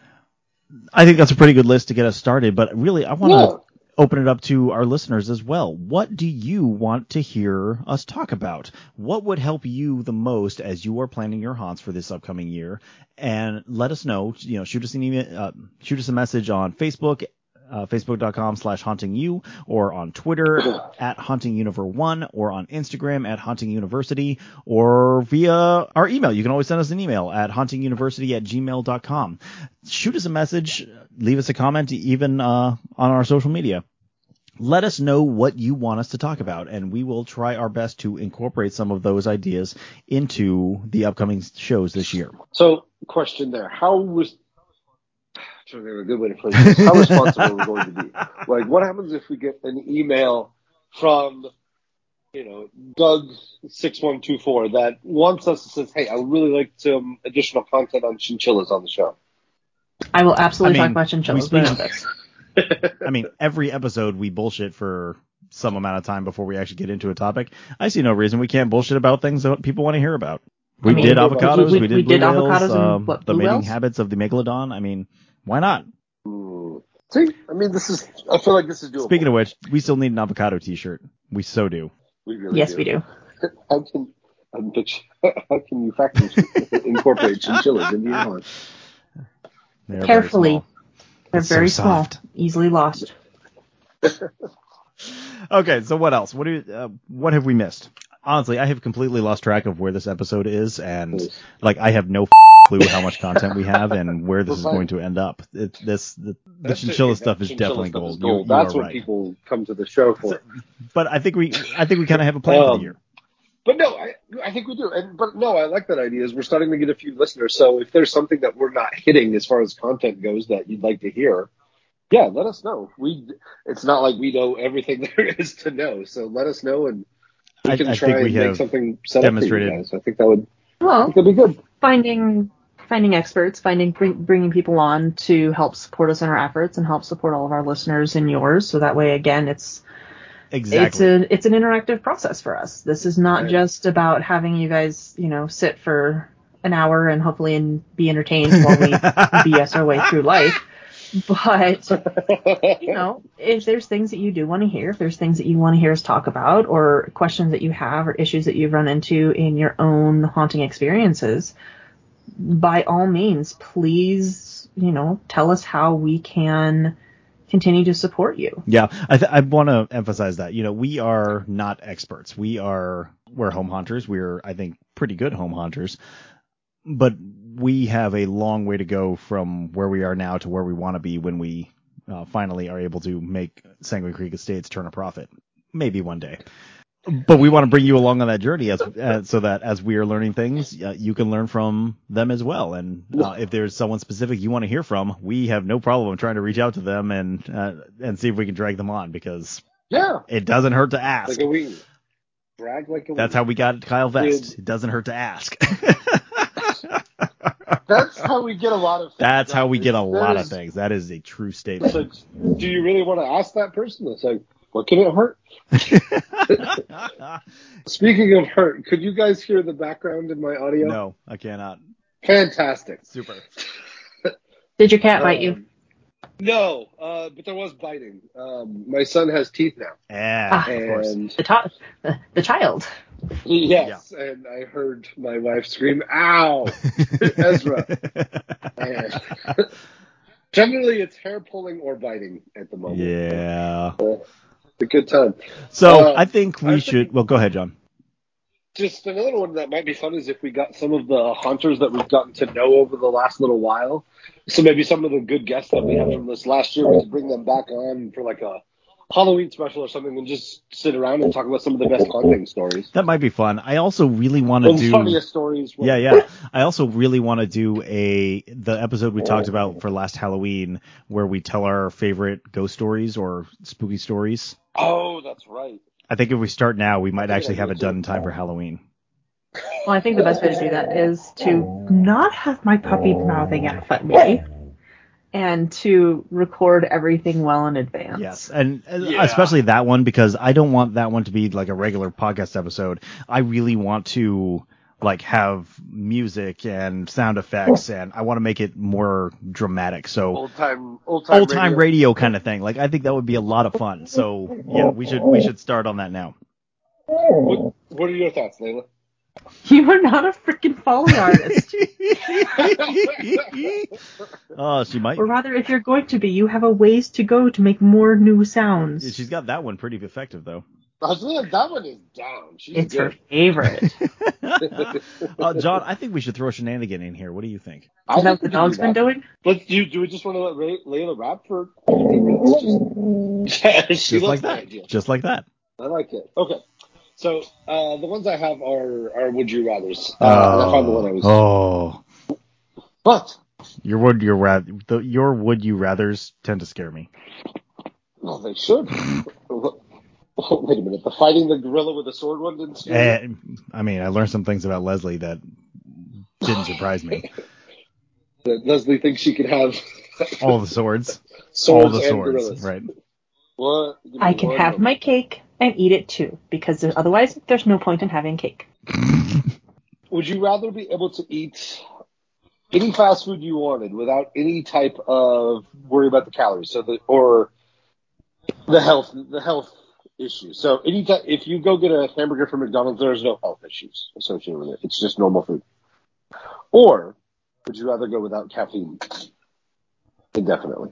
I think that's a pretty good list to get us started, but really I want to Yeah. open it up to our listeners as well. What do you want to hear us talk about? What would help you the most as you are planning your haunts for this upcoming year? And let us know. You know, shoot us an email, uh, shoot us a message on Facebook. Uh, Facebook.com slash haunting you or on Twitter (clears throat) at haunting univer one or on Instagram at haunting university or via our email. You can always send us an email at hauntinguniversity at gmail.com. Shoot us a message, leave us a comment, even uh, on our social media let us know what you want us to talk about, and we will try our best to incorporate some of those ideas into the upcoming shows this year. So, question there: How was? Trying to think of a good way to phrase this. How responsible are we going to be? (laughs) Like, what happens if we get an email from, you know, Doug six one two four that wants us to says, "Hey, I would really like some additional content on chinchillas on the show." I will absolutely I mean, talk about chinchillas. we We speak- know this. (laughs) I mean, every episode we bullshit for some amount of time before we actually get into a topic. I see no reason we can't bullshit about things that people want to hear about. We I mean, did avocados, we, we- did we blue did whales, avocados and um, what, the blue mating whales? habits of the megalodon. I mean, why not? Hmm. See, I mean, this is. I feel like this is doable. Speaking of which, we still need an avocado T-shirt. We so do. we really Yes, do. we do. (laughs) How can I'm picture, (laughs) how can you factory (laughs) incorporate chinchillas into your haunt? They're very Carefully. They're It's so very small, soft. easily lost. Okay, so what else? What do you, uh, what have we missed? Honestly, I have completely lost track of where this episode is, and like I have no clue how much content we have and (laughs) where this is going to end up. It, this the, the chinchilla it. stuff is Chinchilla definitely stuff gold. is gold. you That's are what right. people come to the show for. But I think we I think we kind of have a plan for the Um, year. But no, I, I think we do. And but no, I like that idea. Is we're starting to get a few listeners. So if there's something that we're not hitting as far as content goes that you'd like to hear, Yeah, let us know. We it's not like we know everything (laughs) there is to know, so let us know and we I- can I try think we and make have something set up for you guys. I think that would Well, think that'd be good. finding finding experts, finding bring, bringing people on to help support us in our efforts and help support all of our listeners and yours. So that way, again, it's Exactly. it's a it's an interactive process for us. This is not Right. just about having you guys, you know, sit for an hour and hopefully and be entertained while we (laughs) BS our way through life. (laughs) But you (laughs) know, if there's things that you do want to hear, if there's things that you want to hear us talk about, or questions that you have, or issues that you've run into in your own haunting experiences, by all means, please, you know, tell us how we can continue to support you. Yeah, I, th- I want to emphasize that. You know, we are not experts. We are we're home haunters. We're I think pretty good home haunters, but we have a long way to go from where we are now to where we want to be when we uh, finally are able to make Sanguine Creek Estates turn a profit. Maybe one day. But we want to bring you along on that journey as, uh, so that as we are learning things, uh, you can learn from them as well. And uh, if there's someone specific you want to hear from, we have no problem trying to reach out to them and uh, and see if we can drag them on because yeah, it doesn't hurt to ask. like a wing. Brag like a That's wing. how we got Kyle Vest. It doesn't hurt to ask. (laughs) That's how we get a lot of. That's how we get a That lot of things. That is a true statement. like, do you really want to ask that person? It's like, what can it hurt? (laughs) Speaking of hurt, could you guys hear the background in my audio? no, I cannot. Fantastic. Super. Did your cat bite you? Um, No, uh, but there was biting. Um, my son has teeth now, Yeah, Ah. of course. The, to- the, the child. Yes, and I heard my wife scream, "Ow!" (laughs) Ezra. And (laughs) generally, it's hair pulling or biting at the moment. yeah. A good time. So Uh, I think we I should. think- Well, go ahead, John. Just another one that might be fun is if we got some of the haunters that we've gotten to know over the last little while. So maybe some of the good guests that we had from this last year, we could bring them back on for like a Halloween special or something and just sit around and talk about some of the best haunting stories. That might be fun. I also really want to do. funniest stories. Yeah, yeah. I also really want to do a the episode we talked about for last Halloween where we tell our favorite ghost stories or spooky stories. Oh, that's right. I think if we start now, we might That's a good actually have idea, it done in time for Halloween. Well, I think the best way to do that is to not have my puppy mouthing at me and to record everything well in advance. Yes, and uh, Yeah. especially that one because I don't want that one to be like a regular podcast episode. I really want to like have music and sound effects, and I want to make it more dramatic. So Old time, old time, old time radio kind of thing. Like I think that would be a lot of fun. So yeah, we should we should start on that now. What, what are your thoughts, Layla? (laughs) You are not a freaking Foley artist. (laughs) oh, she might. or rather, if you're going to be, you have a ways to go to make more new sounds. She's got that one pretty effective though. I that one is down. She's It's her favorite. (laughs) uh, John, I think we should throw shenanigan in here. What do you think? I Is that what the we can dog's do been doing? Let's do. Do we just want to let Ray, Layla rap for Just, yeah, she Just loves like the that. idea. Just like that. I like it. Okay. So uh, the ones I have are are would you rather's. Uh, and I found the one I was. oh, But your would your ra- the, your would you rather's tend to scare me. well, they should. Oh, (laughs) wait a minute. The fighting the gorilla with a sword one didn't scare you? Eh, I mean, I learned some things about Leslie that didn't surprise me. (laughs) That Leslie thinks she could have All the swords, (laughs) swords all the and swords, gorillas. right? What? I can one have moment. my cake and eat it too, because otherwise there's no point in having cake. (laughs) Would you rather be able to eat any fast food you wanted without any type of worry about the calories, so the or the health the health issues? So any ti- if you go get a hamburger from McDonald's, there's no health issues associated with it. It's just normal food. Or would you rather go without caffeine indefinitely?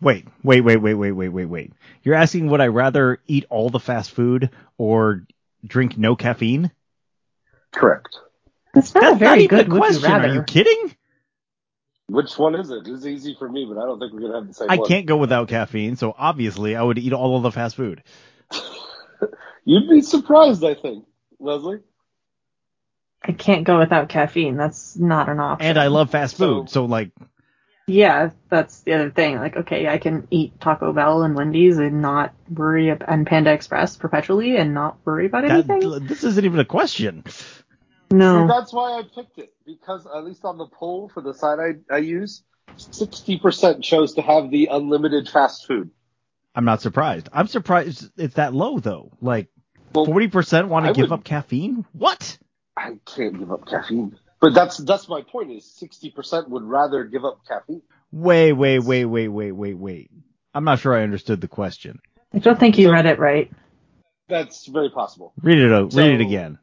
Wait, wait, wait, wait, wait, wait, wait, wait. You're asking would I rather eat all the fast food or drink no caffeine? Correct. That's not a very not good a would question. you rather. Are you kidding? Which one is it? It's easy for me, but I don't think we're gonna have the same I one. can't go without caffeine, so obviously I would eat all of the fast food. (laughs) You'd be surprised, I think, Leslie. I can't go without caffeine. That's not an option. And I love fast So- food, so like Yeah, that's the other thing. Like, okay, I can eat Taco Bell and Wendy's and not worry ab- and Panda Express perpetually and not worry about anything. That, this isn't even a question. no. That's why I picked it because at least on the poll for the site I, I use, sixty percent chose to have the unlimited fast food. I'm not surprised. I'm surprised it's that low though. Like forty percent want to give would- up caffeine. What? I can't give up caffeine. But that's that's my point. Is sixty percent would rather give up caffeine. Wait, wait, wait, wait, wait, wait, wait. I'm not sure I understood the question. I don't think you read it right. That's very possible. Read it. out- read it again.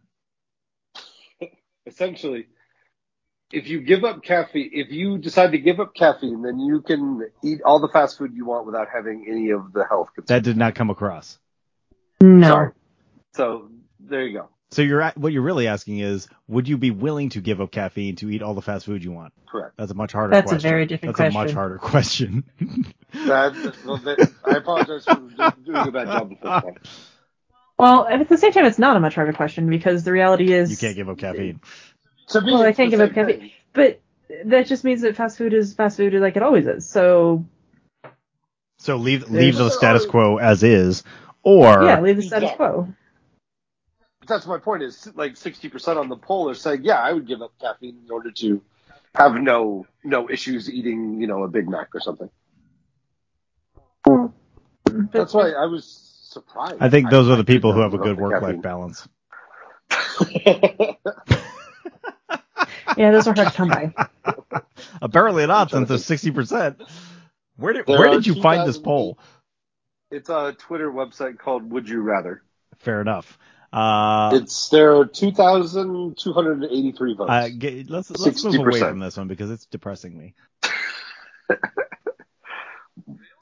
(laughs) Essentially, if you give up caffeine, if you decide to give up caffeine, then you can eat all the fast food you want without having any of the health concerns. That did not come across. No. Sorry. So there you go. So you're at, what you're really asking is, would you be willing to give up caffeine to eat all the fast food you want? Correct. That's a much harder That's a question. very different That's a much harder question. (laughs) That, well, that, I apologize for doing a bad job the first time. Well, at the same time, it's not a much harder question because the reality is you can't give up caffeine. To me, Well, I can't give up caffeine. thing. But that just means that fast food is fast food like it always is. So So leave leave the status quo as is, or yeah, leave the status Yeah. quo. That's my point. Is like sixty percent on the poll are saying, yeah, I would give up caffeine in order to have no no issues eating, you know, a Big Mac or something. That's why I was surprised. I think those are the people who have a good work life balance. (laughs) yeah, those are hard to come by. (laughs) Apparently not, since to there's sixty percent. Where did There where did you find this poll? It's a Twitter website called Would You Rather. Fair enough. Uh, It's there are two thousand two hundred and eighty three votes. uh, get, let's let's move away from this one because it's depressing me. (laughs)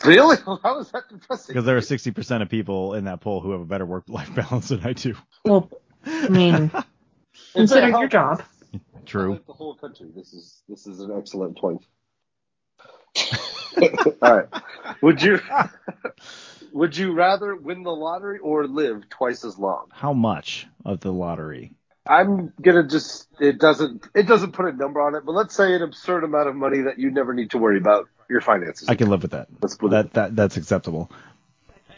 really? How is that depressing? Because there are sixty percent of people in that poll who have a better work life (laughs) balance than I do. Well, I mean, (laughs) consider your job. True. The whole country. This is this is an excellent point. All right. Would you would you rather win the lottery or live twice as long? How much of the lottery? I'm gonna just it doesn't it doesn't put a number on it, but let's say an absurd amount of money that you never need to worry about your finances. I can live with that. Let's put that, that that's acceptable.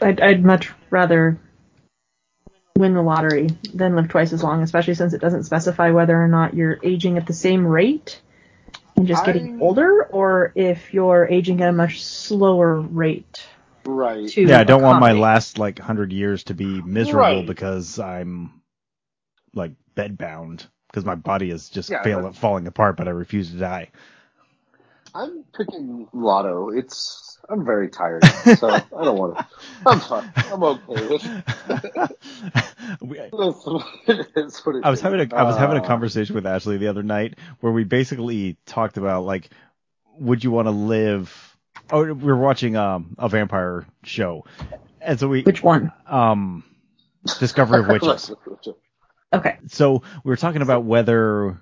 I'd, I'd much rather win the lottery than live twice as long, especially since it doesn't specify whether or not you're aging at the same rate and just getting I- older, or if you're aging at a much slower rate. Right. To Yeah, I don't want my last like hundred years to be miserable Right. because I'm like bedbound because my body is just Yeah, fail, falling apart, but I refuse to die. I'm picking lotto. It's I'm very tired, so I don't want to. I'm fine. I'm okay with. (laughs) We- (laughs) That's what it is, what it I was having a I was having a Uh, conversation with Ashley the other night where we basically talked about like, would you want to live? Oh, we were watching um a vampire show, and so we Which one? um (laughs) Discovery of Witches. Okay. so we were talking about whether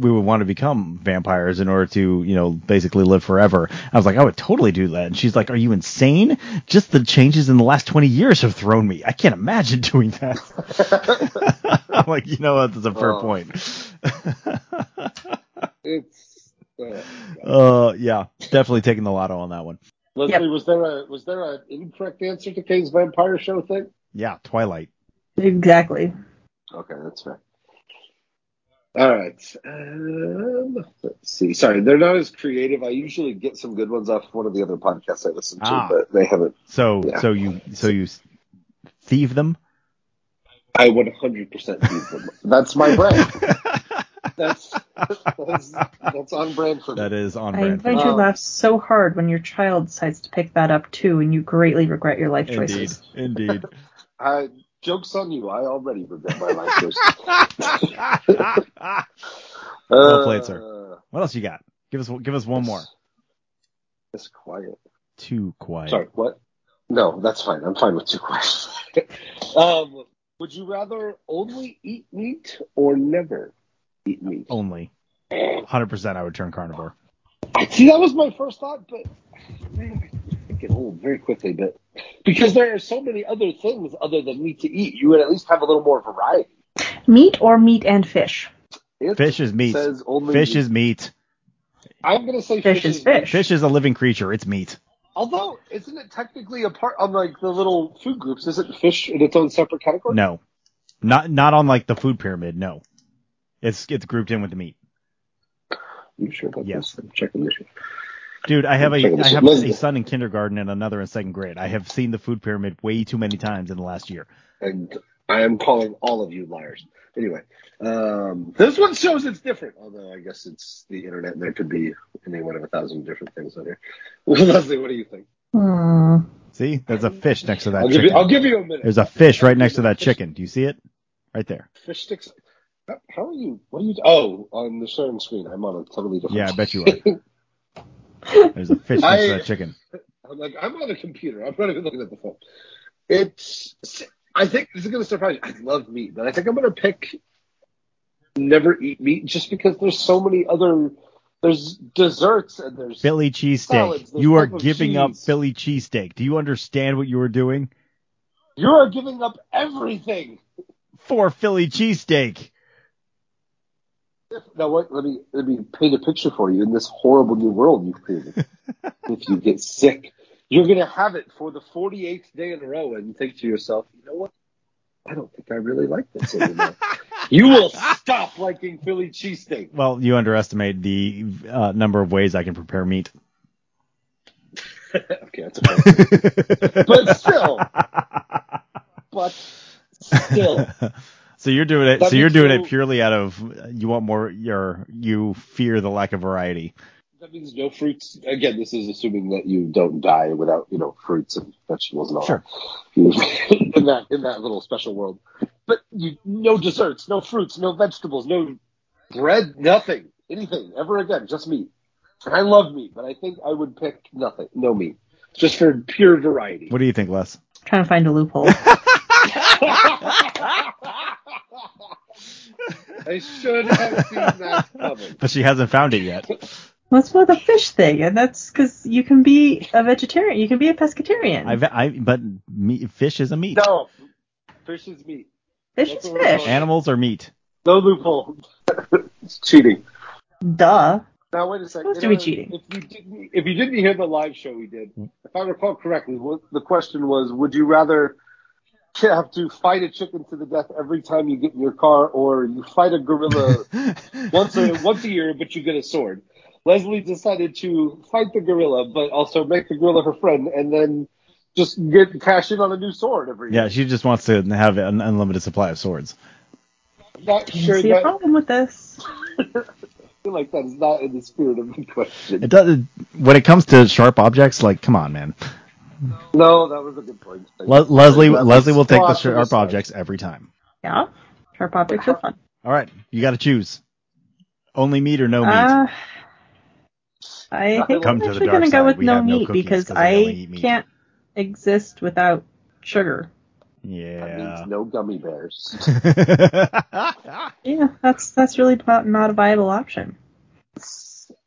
we would want to become vampires in order to, you know, basically live forever. I was like, I would totally do that. And she's like, Are you insane? Just the changes in the last 20 years have thrown me. I can't imagine (laughs) doing that. (laughs) I'm like, you know what? That's a fair Oh. point. it's. Uh, yeah, definitely taking the lotto on that one. Leslie, Yep. was there a was there an incorrect answer to Kane's vampire show thing? Yeah, Twilight. Exactly. Okay, that's fair. All right. Um, let's see. Sorry, they're not as creative. I usually get some good ones off one of the other podcasts I listen to, Ah. but they haven't. So, Yeah. so you, so you thieve them? I 100% use them. That's my brand. (laughs) That's that's, (laughs) that's on brand for me. That is on I brand. for find you. you Um, laugh so hard when your child decides to pick that up too, and you greatly regret your life Indeed, choices. indeed. Indeed. (laughs) I, jokes on you. I already regret my life (laughs) choices. Well played, sir. Uh, What else you got? Give us give us one more. It's quiet. Too quiet. Sorry, what? No, that's fine. I'm fine with two questions. um, would you rather only eat meat or never eat meat? Only. 100% I would turn carnivore. See, that was my first thought, but man, I get old very quickly. But because there are so many other things other than meat to eat, you would at least have a little more variety. Meat or meat and fish? It Fish is meat. Says only Fish meat. is meat. I'm gonna say Fish is fish. Fish is a living creature. It's meat. Although, isn't it technically a part on like the little food groups? Isn't fish in its own separate category? No, not not on like the food pyramid. No, it's it's grouped in with the meat. You sure about Yes. this? I'm checking this. Dude, I have a Check this have Leslie. a son in kindergarten and another in second grade. I have seen the food pyramid way too many times in the last year. and I am calling all of you liars. Anyway, um, this one shows it's different, although I guess it's the internet and there could be any one of a thousand different things on here. (laughs) Leslie, what do you think? Hmm. See, there's a fish next to that I'll give chicken. you. I'll give you a minute. There's a fish right next to that chicken. Do you see it? Right there. fish sticks. How- are you? What are you? Oh, on the sharing screen, I'm on a totally different. Yeah, I bet you are. (laughs) There's a fish next to that chicken. I'm like, I'm on a computer. I'm not even looking at the phone. It's. I think this is going to surprise you. I love meat, but I think I'm going to pick never eat meat just because there's so many other. There's desserts and there's. Philly cheesesteak. You are giving up cheese. Philly cheesesteak. Do you understand what you are doing? You are giving up everything. For Philly cheesesteak. Now, what? Let me let me paint a picture for you in this horrible new world you've created. (laughs) if you get sick, you're going to have it for the 48th day in a row and think to yourself, you know what? I don't think I really like this anymore. (laughs) you will stop liking Philly cheesesteak. Well, you underestimate the uh, number of ways I can prepare meat. (laughs) okay, that's okay. but still, but still, so you're doing it. That so you're doing no- it purely out of you want more. Your you fear the lack of variety. that means no fruits. Again, this is assuming that you don't die without, you know, fruits and vegetables and all Sure. that. (laughs) in that in that little special world. But you, no desserts, no fruits, no vegetables, no bread, nothing, anything ever again, just meat. I love meat, but I think I would pick nothing, no meat, just for pure variety. What do you think, Les? Trying to find a loophole. (laughs) I should have seen that (laughs) coming. But she hasn't found it yet. What's with the fish thing? And that's because you can be a vegetarian. You can be a pescatarian. I've, I but meat, fish is a meat. No, fish is meat. fish that's is fish. Animals are meat. No loophole. (laughs) it's cheating. Duh. Now wait a second. Supposed You to be cheating. If you didn't, if you didn't hear the live show we did, hmm. if I recall correctly, what the question was: Would you rather (laughs) have to fight a chicken to the death every time you get in your car, or you fight a gorilla (laughs) once a once a year, but you get a sword? Leslie decided to fight the gorilla, but also make the gorilla her friend, and then just get cash in on a new sword every year. Yeah, she just wants to have an unlimited supply of swords. Not Didn't sure see a problem with this. (laughs) I feel like that is not in the spirit of the question. It does. When it comes to sharp objects, like, come on, man. No, that was a good point. Le- Leslie, Leslie will take the to the sharp objects every time. Yeah. Sharp objects are fun. All right, you got to choose. Only meat or no meat. Uh, I think Come I'm to actually going to go with no have no meat cookies because 'cause I meat. can't exist without sugar. Yeah. That yeah. means no gummy bears. (laughs) Yeah, that's that's really not, not a viable option.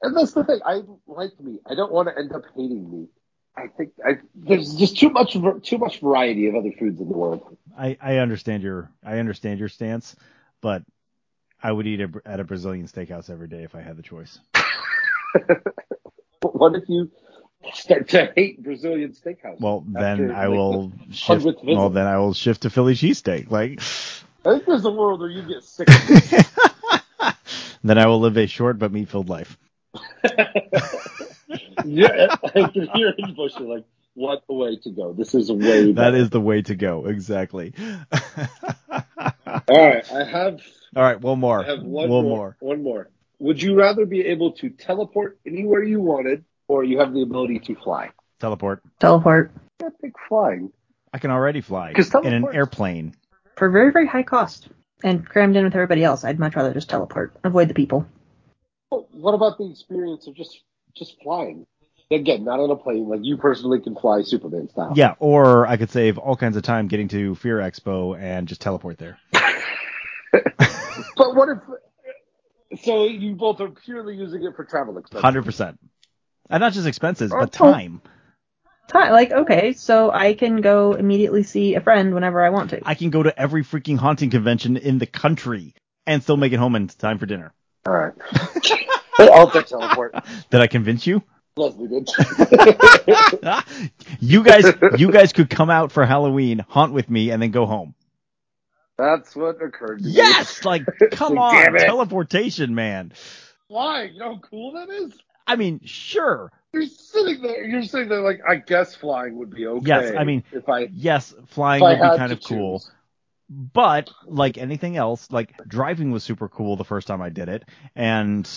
And that's the thing. I like meat. I don't want to end up hating meat. I think I, there's just too much too much variety of other foods in the world. I, I understand your I understand your stance, but I would eat a, at a Brazilian steakhouse every day if I had the choice. (laughs) What if you start to hate Brazilian steakhouse? Well, then I like, will the shift. Well, then I will shift to Philly cheesesteak. Like, I think there's a world where you get sick. Of (laughs) then I will live a short but meat-filled life. (laughs) yeah, I can hear it in Bush. Like, what a way to go. This is a way That better. is the way to go. Exactly. All right, I have All right, one more. I have one, one more, more. One more. Would you rather be able to teleport anywhere you wanted, or you have the ability to fly? Teleport. Teleport I think flying. I can already fly 'Cause in an airplane. for very very high cost and crammed in with everybody else. I'd much rather just teleport, avoid the people. Well, what about the experience of just just flying? Again, not on a plane. Like you personally can fly Superman style. Yeah, or I could save all kinds of time getting to Fear Expo and just teleport there. (laughs) But what if? So you both are purely using it for travel expenses. Hundred percent. And not just expenses, but Oh. oh. time. Time, like okay, so I can go immediately see a friend whenever I want to. I can go to every freaking haunting convention in the country and still make it home in time for dinner. All right. (laughs) I'll take teleport. (laughs) Did I convince you? Leslie did. (laughs) you guys, you guys could come out for Halloween, haunt with me, and then go home. That's what occurred to me. Yes, like (laughs) come on, it. teleportation, man. Why? You know how cool that is? I mean, sure, You're sitting there. You're sitting there like, I guess flying would be okay. Yes, I mean- if I yes, flying if I would be kind to of cool. But like anything else, like driving was super cool the first time I did it, and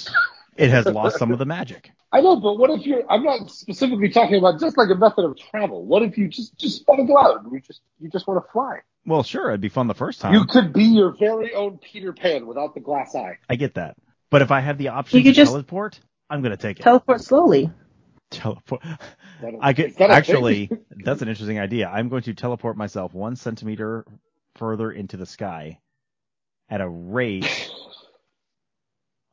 it has lost (laughs) some of the magic. I know, but what if you're? I'm not specifically talking about just like a method of travel. What if you just just want to go out and you just you just want to fly? Well, sure, it'd be fun the first time. You could be your very own Peter Pan without the glass eye. I get that. But if I have the option You to just- teleport, I'm gonna take it. Teleport slowly. teleport. That- I could that actually. (laughs) that's an interesting idea. I'm going to teleport myself one centimeter further into the sky at a rate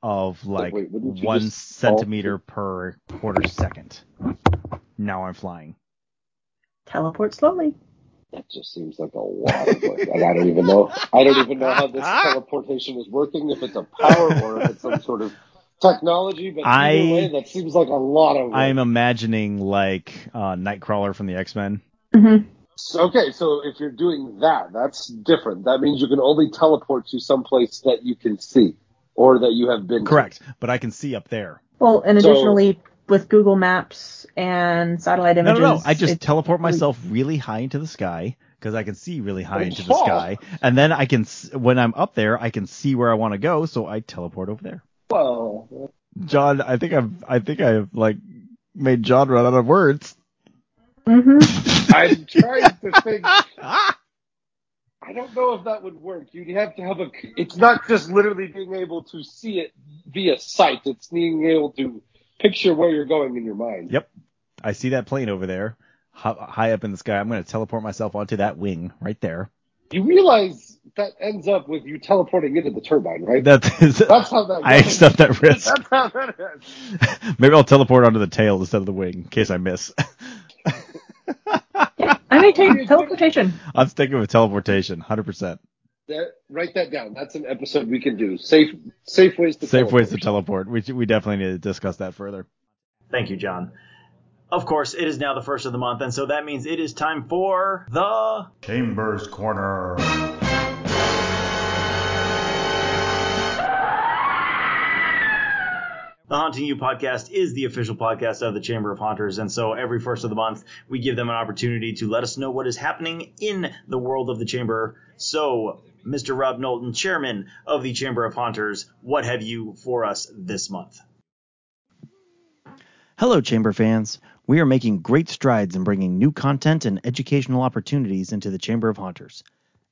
of like wait, wouldn't one just fall- centimeter per quarter second. Now I'm flying. Teleport slowly. That just seems like a lot of work. Like, I don't even know. I don't even know how this (laughs) teleportation is working. If it's a power or if it's some sort of technology. But I- either way, that seems like a lot of work. I'm imagining like uh, Nightcrawler from the X Men. Mm-hmm. So- okay, so if you're doing that, that's different. That means you can only teleport to some place that you can see or that you have been. to. Correct, but I can see up there. Well, and So- additionally, with Google Maps and satellite No, images, no, no. I just teleport myself really high into the sky because I can see really high Don't into the sky, and then I can, when I'm up there, I can see where I want to go, so I teleport over there. Well, John, I think I've, I think I've like made John run out of words. Mhm. (laughs) I'm trying to think. (laughs) I don't know if that would work. You'd have to have a. It's not just literally being able to see it via sight. It's being able to picture where you're going in your mind. Yep, I see that plane over there, high up in the sky. I'm going to teleport myself onto that wing right there. You realize that ends up with you teleporting into the turbine, right? That is, (laughs) That's how that. I accept that (laughs) risk. That's how that is. (laughs) Maybe I'll teleport onto the tail instead of the wing in case I miss. I may take teleportation. I'm sticking with teleportation, 100%. That, write that down. That's an episode we can do. Safe, safe ways to. Safe ways to teleport. teleport. We we definitely need to discuss that further. Thank you, John. Of course, it is now the first of the month, and so that means it is time for the Chambers Corner. The Haunting You podcast is the official podcast of the Chamber of Haunters, and so every first of the month we give them an opportunity to let us know what is happening in the world of the Chamber. So, Mr. Rob Knowlton, chairman of the Chamber of Haunters, what have you for us this month? Hello, Chamber fans. We are making great strides in bringing new content and educational opportunities into the Chamber of Haunters.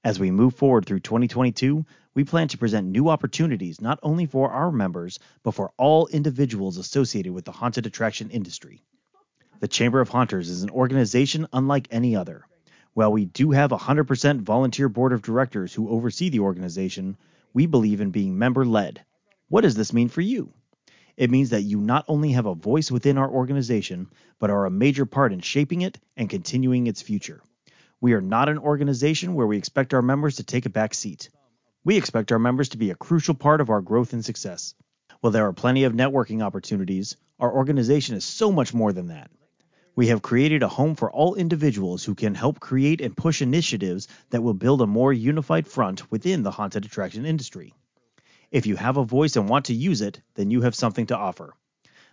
As we move forward through 2022, we plan to present new opportunities not only for our members, but for all individuals associated with the haunted attraction industry. The Chamber of Haunters is an organization unlike any other. While we do have a 100% volunteer board of directors who oversee the organization, we believe in being member led. What does this mean for you? It means that you not only have a voice within our organization, but are a major part in shaping it and continuing its future. We are not an organization where we expect our members to take a back seat. We expect our members to be a crucial part of our growth and success. While there are plenty of networking opportunities, our organization is so much more than that. We have created a home for all individuals who can help create and push initiatives that will build a more unified front within the haunted attraction industry. If you have a voice and want to use it, then you have something to offer.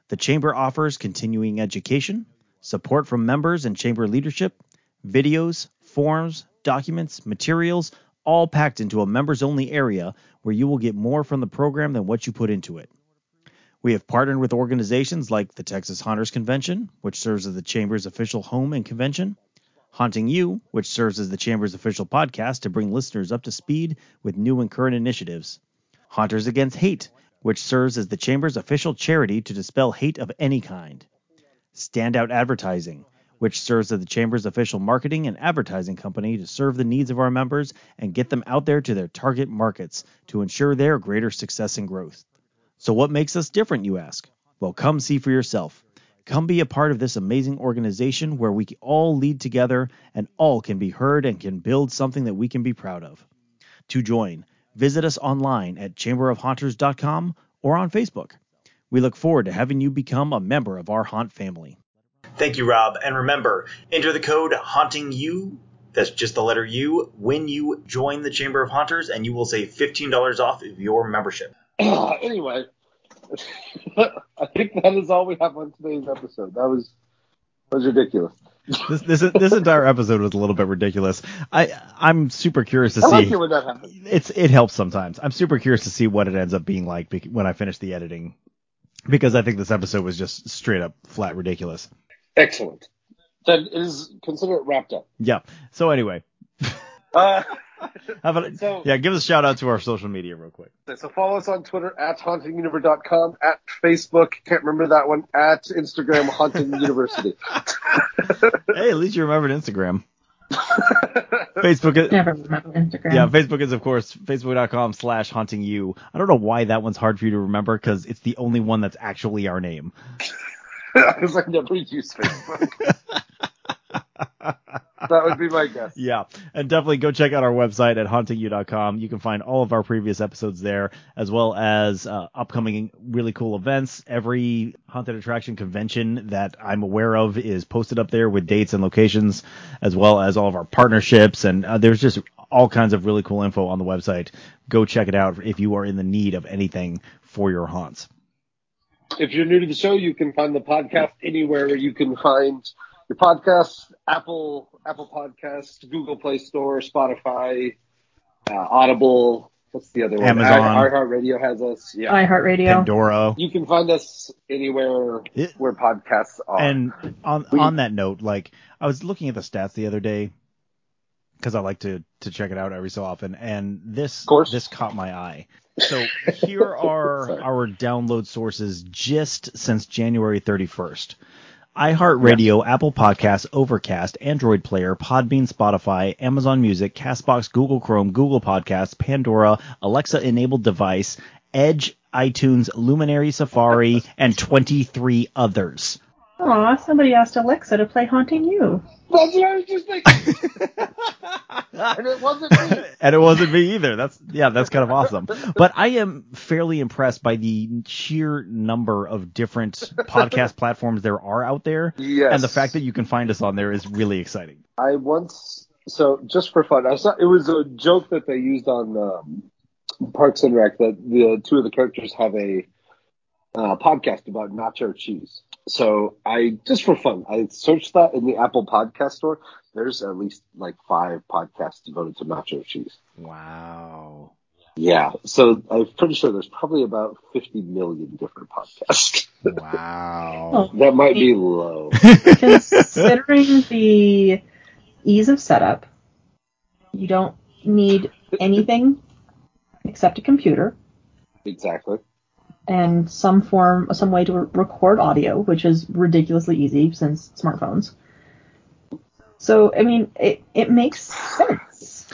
The Chamber offers continuing education, support from members and Chamber leadership, videos, forms, documents, materials, all packed into a members only area where you will get more from the program than what you put into it. We have partnered with organizations like the Texas Haunters Convention, which serves as the Chamber's official home and convention, Haunting You, which serves as the Chamber's official podcast to bring listeners up to speed with new and current initiatives, Haunters Against Hate, which serves as the Chamber's official charity to dispel hate of any kind, Standout Advertising, which serves as the Chamber's official marketing and advertising company to serve the needs of our members and get them out there to their target markets to ensure their greater success and growth. So, what makes us different, you ask? Well, come see for yourself. Come be a part of this amazing organization where we all lead together and all can be heard and can build something that we can be proud of. To join, visit us online at chamberofhaunters.com or on Facebook. We look forward to having you become a member of our Haunt family. Thank you, Rob. And remember, enter the code Haunting You. That's just the letter U when you join the Chamber of Haunters, and you will save $15 off of your membership. (clears throat) anyway, (laughs) I think that is all we have on today's episode. That was that was ridiculous. This this this entire episode was a little bit ridiculous. I I'm super curious to I like see. it when that happens. It's it helps sometimes. I'm super curious to see what it ends up being like when I finish the editing, because I think this episode was just straight up flat ridiculous. Excellent. Then it is consider it wrapped up. Yeah. So anyway, Uh, (laughs) how about So- yeah, give us a shout out to our social media real quick. so follow us on Twitter at hauntinguniverse.com, at Facebook, can't remember that one, at Instagram Haunting (laughs) University. (laughs) Hey, at least you remembered Instagram. Facebook. is- Never remember Instagram. Yeah, Facebook is of course facebook.com slash haunting you. I don't know why that one's hard for you to remember because it's the only one that's actually our name. Because (laughs) I never use Facebook. (laughs) that would be my guess. Yeah, and definitely go check out our website at hauntingyou.com. You can find all of our previous episodes there, as well as uh, upcoming really cool events. Every haunted attraction convention that I'm aware of is posted up there with dates and locations, as well as all of our partnerships. And uh, there's just all kinds of really cool info on the website. Go check it out if you are in the need of anything for your haunts. If you're new to the show, you can find the podcast anywhere you can find your podcast: Apple, Apple Podcast, Google Play Store, Spotify, uh, Audible. What's the other one? Amazon. iHeartRadio has us. Yeah, iHeartRadio. Pandora. you can find us anywhere It- where podcasts are. And on We- on that note, like I was looking at the stats the other day because I like to to check it out every so often, and this this caught my eye. So (laughs) here are our download sources just since January 31st. iHeartRadio, Apple Podcasts, Overcast, Android Player, Podbean, Spotify, Amazon Music, Castbox, Google Chrome, Google Podcasts, Pandora, Alexa enabled device, Edge, iTunes, Luminary Safari, (laughs) and 23 others. Aw, somebody asked Alexa to play Haunting You. That's what I was just thinking. (laughs) and it wasn't me. and it wasn't me either. That's yeah, that's kind of awesome. But I am fairly impressed by the sheer number of different podcast (laughs) platforms there are out there, Yes. and the fact that you can find us on there is really exciting. I once, so just for fun, I saw it was a joke that they used on um, Parks and Rec that the two of the characters have a uh, podcast about nacho cheese. So I just for fun, I searched that in the Apple Podcast Store. There's at least like five podcasts devoted to nacho cheese. Wow. Yeah, so I'm pretty sure there's probably about 50 million different podcasts. Wow. Oh. that might be low. (laughs) Considering the ease of setup, you don't need anything except a computer exactly. And some form, some way to re- record audio, which is ridiculously easy since smartphones. So, I mean, it, it makes sense.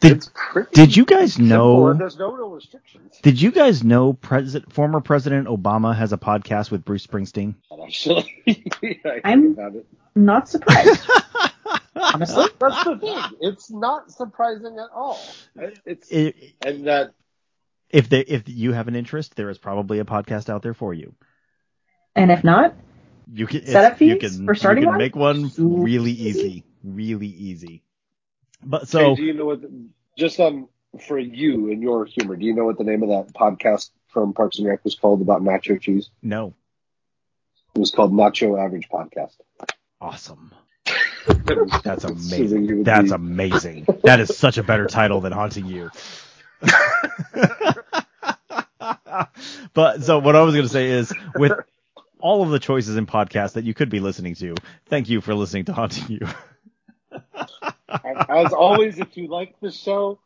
Did did you guys know? there's no real restrictions. Did you guys know President former President Obama has a podcast with Bruce Springsteen? Actually, (laughs) I I'm- about it. Not surprised, (laughs) honestly. That's the thing. It's not surprising at all. It's It, and that if they, if you have an interest, there is probably a podcast out there for you. And if not, You can Setup it's- you fees can for starting you can one? make one really easy. easy, really easy. But Hey, so do you know what? Just on for you and your humor, do you know what the name of that podcast from Parks and Rec was called about nacho cheese? no, It was called Nacho Average Podcast. awesome. (laughs) That's That's amazing. That's That's amazing. That is such a better title than haunting you. (laughs) but so what I was going to say is with all of the choices in podcasts that you could be listening to, thank you for listening to haunting you. As always, if you like the show,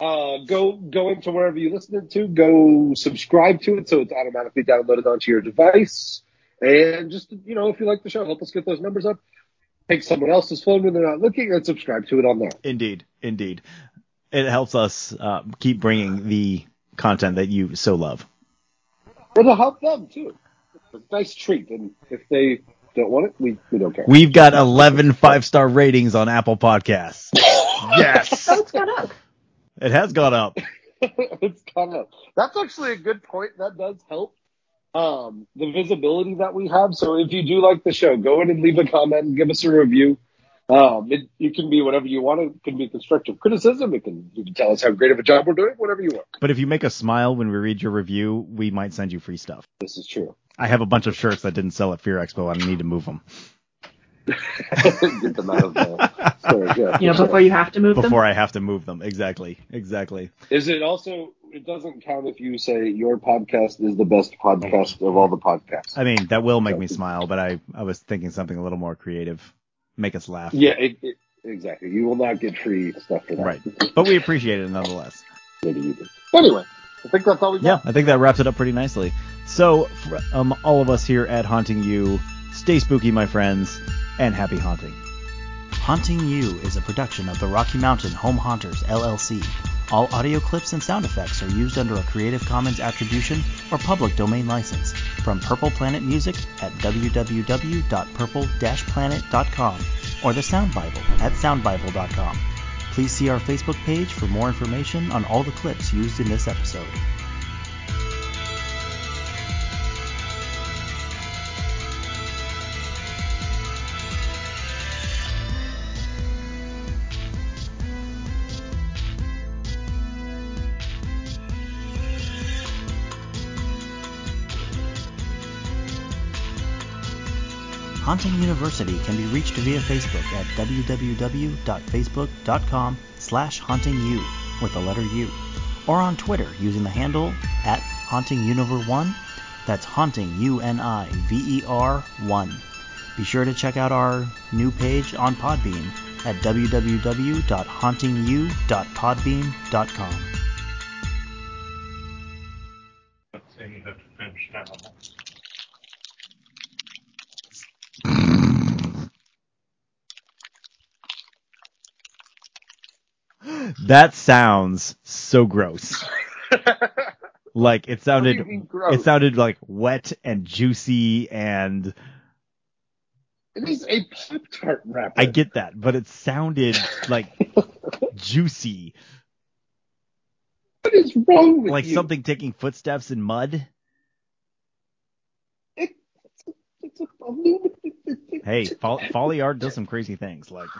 uh, go go into wherever you listen to, go subscribe to it so it's automatically downloaded onto your device. And just you know, if you like the show, help us get those numbers up. Take someone else's phone when they're not looking and subscribe to it on there. Indeed, indeed. It helps us uh, keep bringing the content that you so love. It'll help them too. It's a nice treat, and if they don't want it, we, we don't care. We've got 11 five star ratings on Apple Podcasts. (laughs) yes, oh, it's gone up. it has gone up. (laughs) it's gone up. That's actually a good point. That does help. um, the visibility that we have. So if you do like the show, go in and leave a comment and give us a review. Um, it, it can be whatever you want. It can be constructive criticism. It can, you can tell us how great of a job we're doing, whatever you want. But if you make us smile when we read your review, we might send you free stuff. This is true. I have a bunch of shirts that didn't sell at Fear Expo. I need to move them Get them out of the storage. Yeah, You know, for sure. before you have to move them. before I have to move them. Exactly. Exactly. Is it also? It doesn't count if you say your podcast is the best podcast of all the podcasts. I mean, that will make me smile, but I, I was thinking something a little more creative. Make us laugh. Yeah, it, it, exactly. You will not get free stuff for that. Right. But we appreciate it nonetheless. Maybe you do. Anyway, I think that's all we Yeah. I think that wraps it up pretty nicely. So, for, um, all of us here at Haunting You, stay spooky, my friends, and happy haunting. Haunting You is a production of the Rocky Mountain Home Haunters LLC. All audio clips and sound effects are used under a Creative Commons Attribution or Public Domain license from Purple Planet Music at www.purple-planet.com or the Sound Bible at soundbible.com. Please see our Facebook page for more information on all the clips used in this episode. University can be reached via Facebook at www.facebook.com slash hauntingu with the letter U, or on Twitter using the handle at hauntinguniver1, that's haunting U-N-I-V-E-R 1. Be sure to check out our new page on Podbean at www.hauntingu.podbean.com. That sounds so gross. (laughs) like it What do you sounded gross? it sounded like wet and juicy and It is a Pop Tart wrapper. I get that, but it sounded like (laughs) juicy, What is wrong with like you? something taking footsteps in mud. It's a, it's a, Hey, fo- Foley art does some crazy things. Like